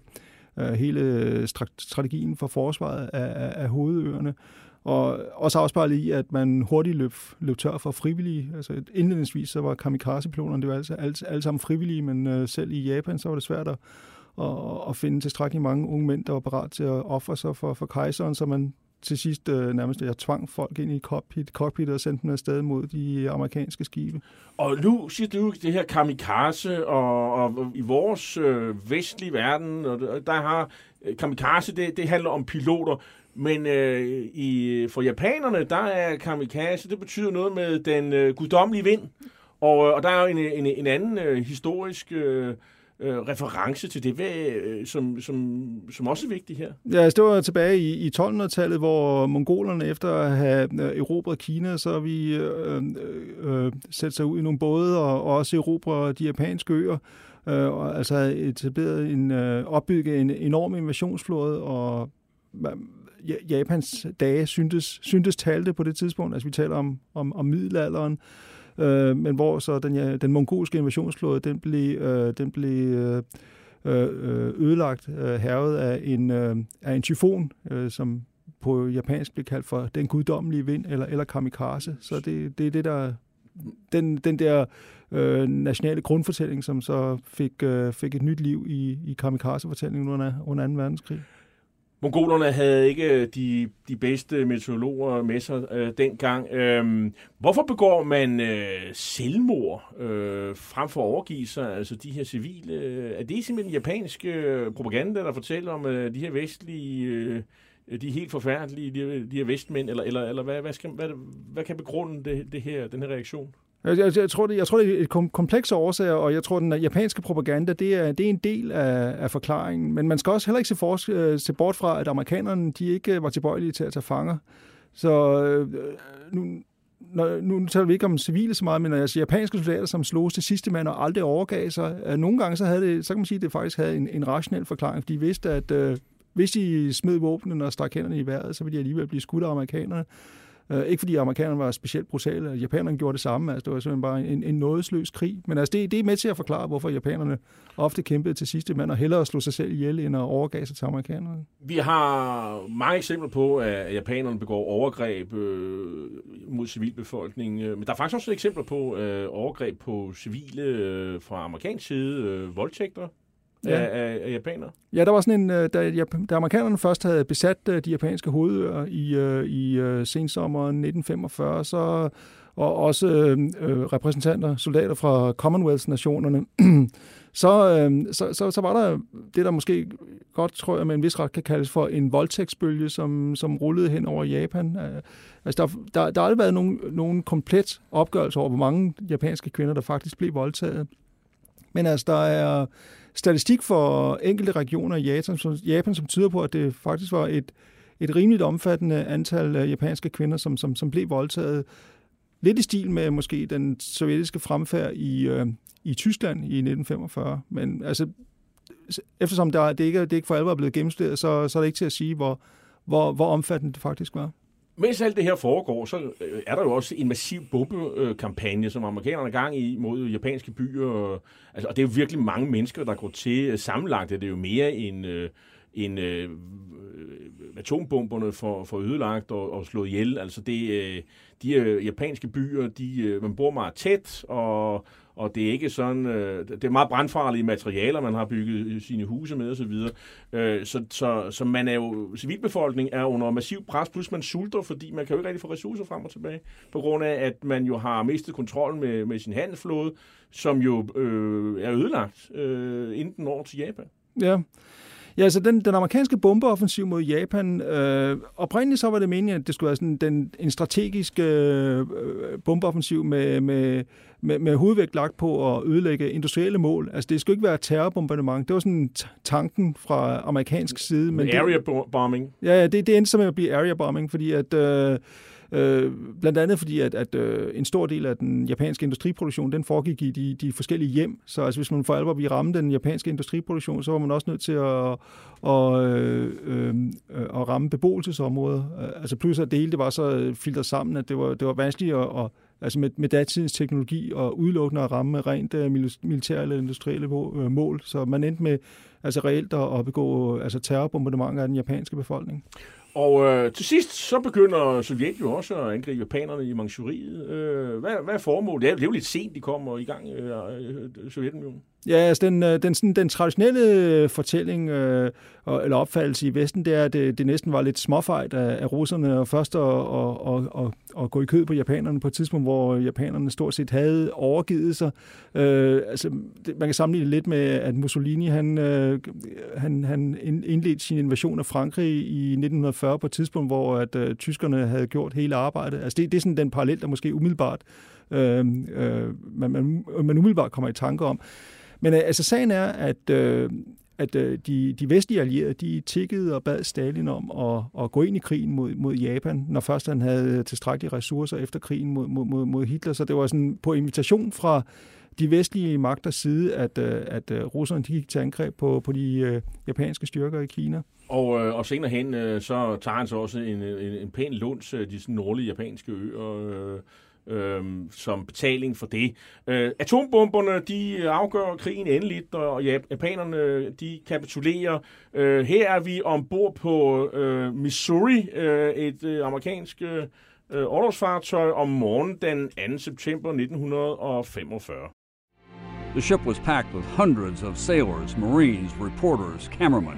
øh, hele strategien for forsvaret af, af, af hovedøerne. Og også afspejlet i, at man hurtigt løb, løb tør for frivillige. Altså indledningsvis så var kamikaze-piloterne, det var altså alle, alle sammen frivillige, men øh, selv i Japan, så var det svært at, at, at finde tilstrækkeligt mange unge mænd, der var parat til at ofre sig for, for kejseren, så man til sidst øh, nærmest jeg tvang folk ind i cockpit, cockpit og sendte dem afsted mod de øh, amerikanske skibe. Og nu siger du det her kamikaze, og, og i vores øh, vestlige verden, og der har øh, kamikaze, det, det handler om piloter, men øh, i, for japanerne, der er kamikaze, det betyder noget med den øh, guddommelige vind. Og, øh, og der er jo en, en, en anden øh, historisk øh, øh, reference til det, hvad, øh, som, som, som også er vigtigt her. Ja, altså, det var tilbage i, i 1200-tallet, hvor mongolerne efter at have øh, erobret Kina, så vi øh, øh, øh sætte sig ud i nogle både og, og også erobre de japanske øer. Øh, og altså etableret en, øh, opbygget en enorm invasionsflåde, og Japans dage syntes, syntes talte på det tidspunkt. Altså vi taler om, om, om middelalderen øh, men hvor så den, ja, den mongolske invasionsflåde, den blev, øh, den blev øh, øh ødelagt, øh, hervet af en, øh, af en tyfon, øh, som på japansk bliver kaldt for den guddommelige vind, eller, eller kamikaze. Så det, det er det, der den, den der øh, nationale grundfortælling, som så fik, øh, fik et nyt liv i, i kamikaze-fortællingen under, under 2. verdenskrig. Mongolerne havde ikke øh, de, de bedste meteorologer med sig øh, dengang. Øhm, hvorfor begår man øh, selvmord øh, frem for at overgive sig? Altså de her civile... Øh, er det simpelthen japansk øh, propaganda, der fortæller om øh, de her vestlige... Øh, de helt forfærdelige, de, de her vestmænd, eller, eller, eller hvad, hvad, skal, hvad, hvad kan begrunde det, det her, den her reaktion? Jeg, jeg, jeg, tror, det, jeg tror, det er et kompleks årsager, og jeg tror, den japanske propaganda, det er, det er en del af, af forklaringen. Men man skal også heller ikke se, for, øh, se bort fra, at amerikanerne de ikke var tilbøjelige til at tage fanger. Så øh, nu, når, nu taler vi ikke om civile så meget, men når jeg siger japanske soldater, som slog til sidste mand og aldrig overgav sig, øh, nogle gange så, havde det, så kan man sige, at det faktisk havde en, en rationel forklaring, fordi de vidste, at øh, hvis de smed våbnene og stak hænderne i vejret, så ville de alligevel blive skudt af amerikanerne. Øh, ikke fordi amerikanerne var specielt brutale, japanerne gjorde det samme, altså det var simpelthen bare en, en nådesløs krig. Men altså det, det er med til at forklare, hvorfor japanerne ofte kæmpede til sidste mand og hellere slog sig selv ihjel, end at overgave sig til amerikanerne. Vi har mange eksempler på, at japanerne begår overgreb øh, mod civilbefolkningen, øh, men der er faktisk også eksempler på øh, overgreb på civile øh, fra amerikansk side, øh, voldtægter, ja. af, af japanere? Ja, der var sådan en, øh, da, da amerikanerne først havde besat øh, de japanske hovedøer i, øh, i sensommeren 1945, så og også øh, repræsentanter, soldater fra Commonwealth-nationerne, så, øh, så, så, så var der det, der måske godt, tror jeg, med en vis ret kan kaldes for en voldtægtsbølge, som, som rullede hen over Japan. Altså, der, der, der har aldrig været nogen, nogen komplet opgørelse over, hvor mange japanske kvinder, der faktisk blev voldtaget. Men altså, der er statistik for enkelte regioner i Japan, som, Japan, som tyder på, at det faktisk var et, et rimeligt omfattende antal øh, japanske kvinder, som, som, som blev voldtaget. Lidt i stil med måske den sovjetiske fremfærd i, øh, i Tyskland i 1945. Men altså, eftersom der, det, ikke, det ikke for alvor er blevet gennemstået, så, så er det ikke til at sige, hvor, hvor, hvor omfattende det faktisk var. Mens alt det her foregår, så øh, er der jo også en massiv bombekampagne, som amerikanerne er gang i mod japanske byer. Øh, altså, og det er jo virkelig mange mennesker, der går til. Sammenlagt er det jo mere end, øh, end øh, atombomberne for, for ødelagt og, og slået ihjel. Altså det, de japanske byer, de, man bor meget tæt, og, og det er ikke sådan, øh, det er meget brandfarlige materialer, man har bygget sine huse med osv. Øh, så, så, så man er jo, civilbefolkningen er under massiv pres, plus man sulter, fordi man kan jo ikke rigtig få ressourcer frem og tilbage, på grund af, at man jo har mistet kontrollen med, med sin handelsflåde, som jo øh, er ødelagt, øh, inden den når til Japan. Ja, Ja, altså den, den amerikanske bombeoffensiv mod Japan, øh, oprindeligt så var det meningen, at det skulle være sådan den, en strategisk øh, bombeoffensiv med, med, med, med hovedvægt lagt på at ødelægge industrielle mål. Altså det skulle ikke være terrorbombardement. Det var sådan tanken fra amerikansk side. Men area det, bombing. Ja, det, det endte så med at blive area bombing, fordi at... Øh, Øh, blandt andet fordi, at, at øh, en stor del af den japanske industriproduktion, den foregik i de, de forskellige hjem. Så altså, hvis man for alvor ville ramme den japanske industriproduktion, så var man også nødt til at, og, øh, øh, at ramme beboelsesområder. Øh, altså plus at det hele det var så filtret sammen, at det var, det var vanskeligt at, at altså med, med datidens teknologi og udelukkende at ramme rent uh, militære eller industrielle øh, mål. Så man endte med altså reelt at, at begå altså terrorbombardementer af den japanske befolkning. Og øh, til sidst, så begynder Sovjet jo også at angribe japanerne i Manchuriet. Øh, hvad, hvad er formålet? Det er, det er jo lidt sent, de kommer i gang, øh, øh Sovjetunionen. Ja, altså den, øh, den, sådan, den traditionelle øh, fortælling øh, eller opfattelse i Vesten, det er, at det, det næsten var lidt småfejt af, af russerne, og først at, og, og, og, at gå i kød på japanerne på et tidspunkt, hvor japanerne stort set havde overgivet sig. Øh, altså, det, man kan sammenligne det lidt med, at Mussolini han, øh, han, han indledte sin invasion af Frankrig i 1940 på et tidspunkt, hvor at, øh, tyskerne havde gjort hele arbejdet. Altså, det, det er sådan den parallel, der måske umiddelbart øh, øh, man, man, man umiddelbart kommer i tanke om. Men øh, altså sagen er, at, øh, at øh, de, de vestlige allierede, de tikkede og bad Stalin om at, at gå ind i krigen mod, mod Japan, når først han havde tilstrækkelige ressourcer efter krigen mod, mod, mod Hitler. Så det var sådan på invitation fra de vestlige magters side, at, øh, at øh, russerne gik til angreb på, på de øh, japanske styrker i Kina. Og, øh, og senere hen, øh, så tager han så også en, øh, en, en pæn lunds øh, de sådan nordlige japanske øer, øh, øh, som betaling for det. Øh, atombomberne, de afgør krigen endeligt, og japanerne, de kapitulerer. Øh, her er vi ombord på øh, Missouri, øh, et øh, amerikansk øh, orlogsfartøj om morgenen den 2. september 1945. The ship was packed with hundreds of sailors, marines, reporters, cameramen,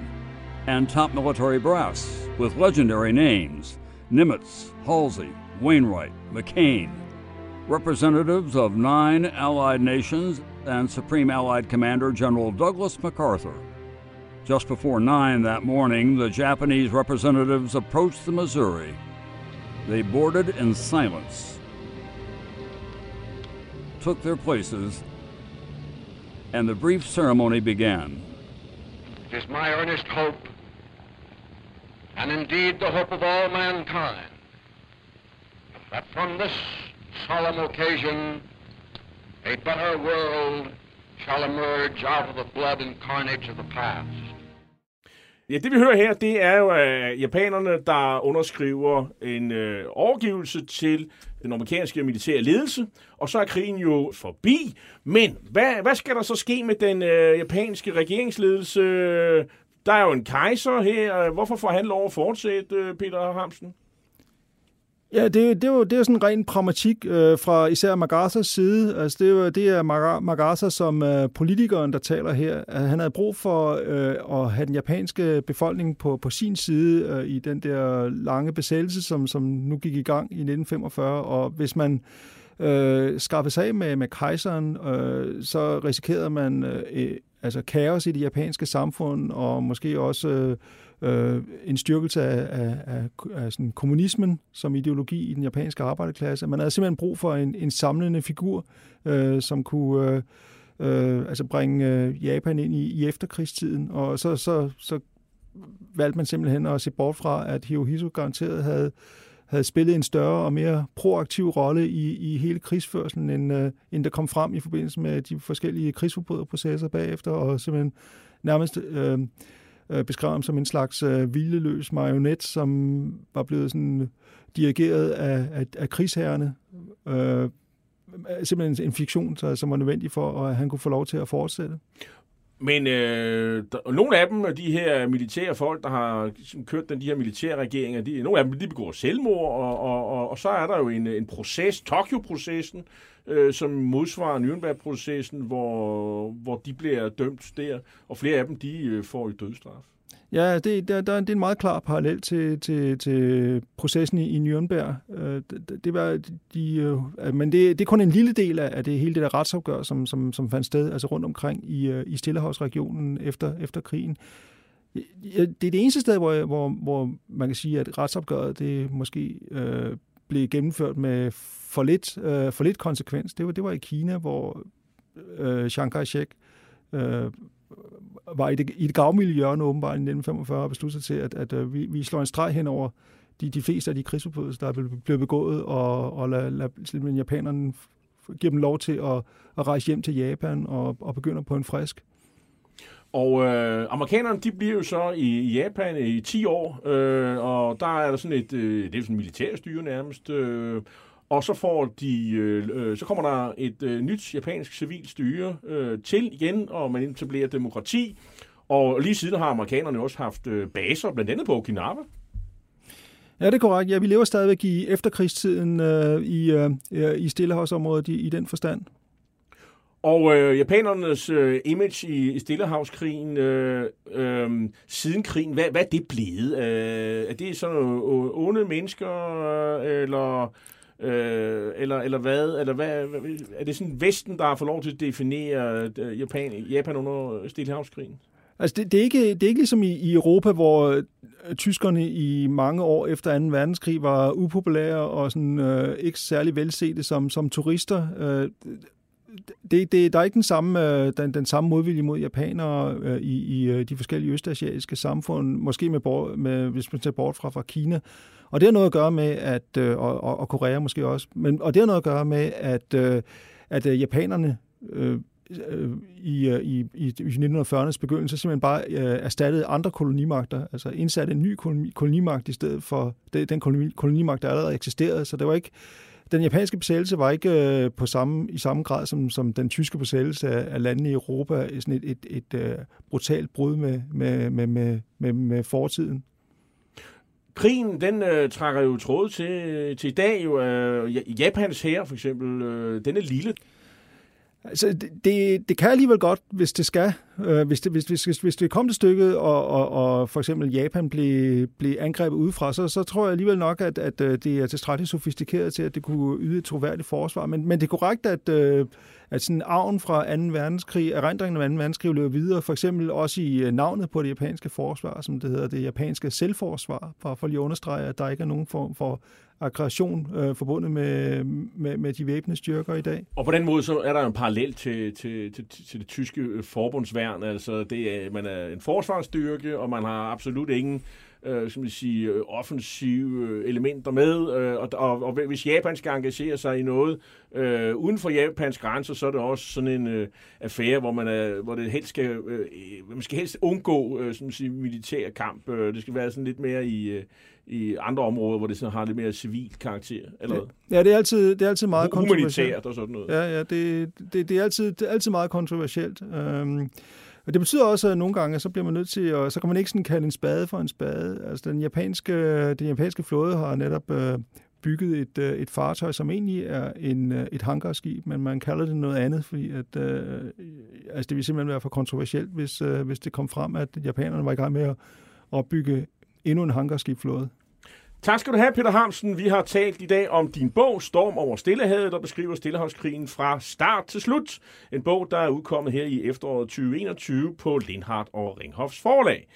and top military brass with legendary names Nimitz, Halsey, Wainwright, McCain, representatives of nine Allied nations, and Supreme Allied Commander General Douglas MacArthur. Just before 9 that morning, the Japanese representatives approached the Missouri. They boarded in silence, took their places, and the brief ceremony began. It is my earnest hope, and indeed the hope of all mankind, that from this solemn occasion, a better world shall emerge out of the blood and carnage of the past. Ja, det vi hører her, det er jo uh, japanerne, der underskriver en uh, overgivelse til den amerikanske militære ledelse, og så er krigen jo forbi. Men hvad, hvad skal der så ske med den uh, japanske regeringsledelse? Der er jo en kejser her. Hvorfor får han lov at fortsætte, uh, Peter Hamsen? Ja, det, det, er jo, det er jo sådan en ren pragmatik øh, fra især Magasas side. Altså, det, er jo, det er Magasa som øh, politikeren, der taler her. Altså, han havde brug for øh, at have den japanske befolkning på, på sin side øh, i den der lange besættelse, som, som nu gik i gang i 1945. Og hvis man øh, skaffede sig af med, med kejseren, øh, så risikerede man øh, altså kaos i det japanske samfund, og måske også... Øh, øh, en styrkelse af, af, af, af sådan kommunismen som ideologi i den japanske arbejderklasse. Man havde simpelthen brug for en, en samlende figur, øh, som kunne øh, øh, altså bringe øh, Japan ind i, i efterkrigstiden, og så, så, så valgte man simpelthen at se bort fra, at Hirohito garanteret havde, havde spillet en større og mere proaktiv rolle i, i hele krigsførselen, end, øh, end der kom frem i forbindelse med de forskellige krigsforbryderprocesser bagefter, og simpelthen nærmest øh, øh, beskrevet som en slags øh, hvileløs marionet, som var blevet sådan øh, dirigeret af, af, af krigsherrene. Øh, simpelthen en fiktion, som var nødvendig for, at han kunne få lov til at fortsætte. Men øh, der, nogle af dem, de her militære folk, der har ligesom kørt den, de her militære regeringer, de, nogle af dem, de begår selvmord, og, og, og, og så er der jo en, en proces, Tokyo-processen, øh, som modsvarer Nürnberg-processen, hvor, hvor de bliver dømt der, og flere af dem, de øh, får i dødstraf. Ja, det, der, der, det er en meget klar parallel til, til, til processen i, i Nürnberg. Øh, det, det var de, øh, men det, det er kun en lille del af det hele det der retsopgør, som, som, som fandt sted altså rundt omkring i, øh, i Stillehavsregionen efter, efter krigen. Det er det eneste sted, hvor, hvor, hvor man kan sige, at retsopgøret det måske øh, blev gennemført med for lidt, øh, for lidt konsekvens. Det var, det var i Kina, hvor øh, Chiang Kai-shek øh, var i det, i det gavmilde hjørne åbenbart i 1945 og besluttede sig til, at, at, at vi, vi slår en streg hen over de, de fleste af de krigsforbrydelser, der er blevet begået, og, og lad, lad, lad japanerne give dem lov til at, at rejse hjem til Japan og, og begynder på en frisk. Og øh, amerikanerne, de bliver jo så i Japan i 10 år, øh, og der er der sådan et, øh, det er sådan et militærstyre nærmest, øh, og så får de, øh, øh, så kommer der et øh, nyt japansk civilt styre øh, til igen, og man etablerer demokrati. Og lige siden har amerikanerne også haft øh, baser, blandt andet på Okinawa. Ja, det er korrekt. Ja, vi lever stadigvæk i efterkrigstiden øh, i, øh, i Stillehavsområdet i, i den forstand. Og øh, japanernes øh, image i, i Stillehavskrigen, øh, øh, siden krigen, hvad, hvad er det blevet? Øh, er det sådan nogle onde mennesker, øh, eller Øh, eller, eller hvad? Eller hvad? Er det sådan Vesten, der har fået lov til at definere øh, Japan, Japan under Stillehavskrigen? Altså, det, det, er ikke, det er ikke ligesom i, i Europa, hvor øh, tyskerne i mange år efter 2. verdenskrig var upopulære og sådan, øh, ikke særlig velsete som, som turister. Øh, det, det, der er ikke den samme, øh, den, den samme modvilje mod japanere øh, i, i øh, de forskellige østasiatiske samfund, måske med, med, hvis man tager bort fra, fra Kina. Og det har noget at gøre med, at, øh, og, og Korea måske også, men, og det har noget at gøre med, at, øh, at øh, japanerne øh, øh, øh i, i, i, 1940'ernes begyndelse simpelthen bare øh, erstattede andre kolonimagter, altså indsatte en ny koloni, kolonimagt i stedet for det, den koloni, kolonimagt, der allerede eksisterede. Så det var ikke, den japanske besættelse var ikke øh, på samme, i samme grad som, som den tyske besættelse af, af landene i Europa, sådan et, et, et, et uh, brutalt brud med, med, med, med, med, med fortiden. Krigen, den øh, trækker jo tråd til, til i dag. Jo, øh, Japans her for eksempel, øh, den er lille. Altså, det, det kan alligevel godt, hvis det skal. Øh, hvis, det, hvis, hvis, hvis det kom til stykket, og, og, og for eksempel Japan blev, blev angrebet udefra, så, så tror jeg alligevel nok, at, at øh, det er tilstrækkeligt sofistikeret til, at det kunne yde et troværdigt forsvar. Men, men det er korrekt, at, øh, at sådan arven fra 2. verdenskrig, erindringen af 2. verdenskrig løber videre, for eksempel også i øh, navnet på det japanske forsvar, som det hedder det japanske selvforsvar, for, for lige at understrege, at der ikke er nogen form for aggression øh, forbundet med, med, med de væbnede styrker i dag. Og på den måde så er der en parallel til, til, til, til det tyske øh, forbundsværn. Altså det er, man er en forsvarsstyrke, og man har absolut ingen øh, som sige, øh, offensive elementer med, øh, og, og, og hvis Japan skal engagere sig i noget øh, uden for Japans grænser, så er det også sådan en øh, affære, hvor man er, hvor det helst skal, øh, man skal helst undgå øh, som sige, militær kamp. Øh, det skal være sådan lidt mere i, øh, i andre områder, hvor det sådan har lidt mere civil karakter. Eller ja, det er altid, det er altid meget kontroversielt. og sådan noget. Ja, ja det, det, det, er altid, det er altid meget kontroversielt. Øhm, og det betyder også, at nogle gange, så bliver man nødt til, at, så kan man ikke sådan kalde en spade for en spade. Altså den japanske, den japanske flåde har netop øh, bygget et, øh, et fartøj, som egentlig er en, øh, et hangarskib, men man kalder det noget andet, fordi at, øh, øh altså det ville simpelthen være for kontroversielt, hvis, øh, hvis det kom frem, at japanerne var i gang med at opbygge endnu en hangarskibflåde. Tak skal du have, Peter Hamsen. Vi har talt i dag om din bog, Storm over Stillehavet, der beskriver Stillehavskrigen fra start til slut. En bog, der er udkommet her i efteråret 2021 på Lindhardt og Ringhofs forlag.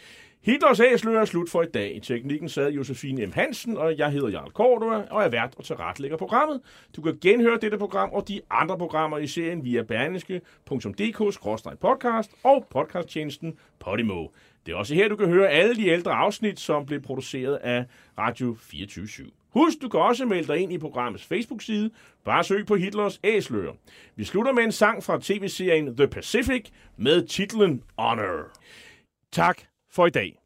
Hitlers æsler er slut for i dag. I teknikken sad Josefine M. Hansen, og jeg hedder Jarl Kordua, og er vært og tilrettelægger programmet. Du kan genhøre dette program og de andre programmer i serien via berlingske.dk-podcast og podcasttjenesten Podimo. Det er også her, du kan høre alle de ældre afsnit, som blev produceret af Radio 24 Husk, du kan også melde dig ind i programmets Facebook-side. Bare søg på Hitlers Æsler. Vi slutter med en sang fra tv-serien The Pacific med titlen Honor. Tak for i dag.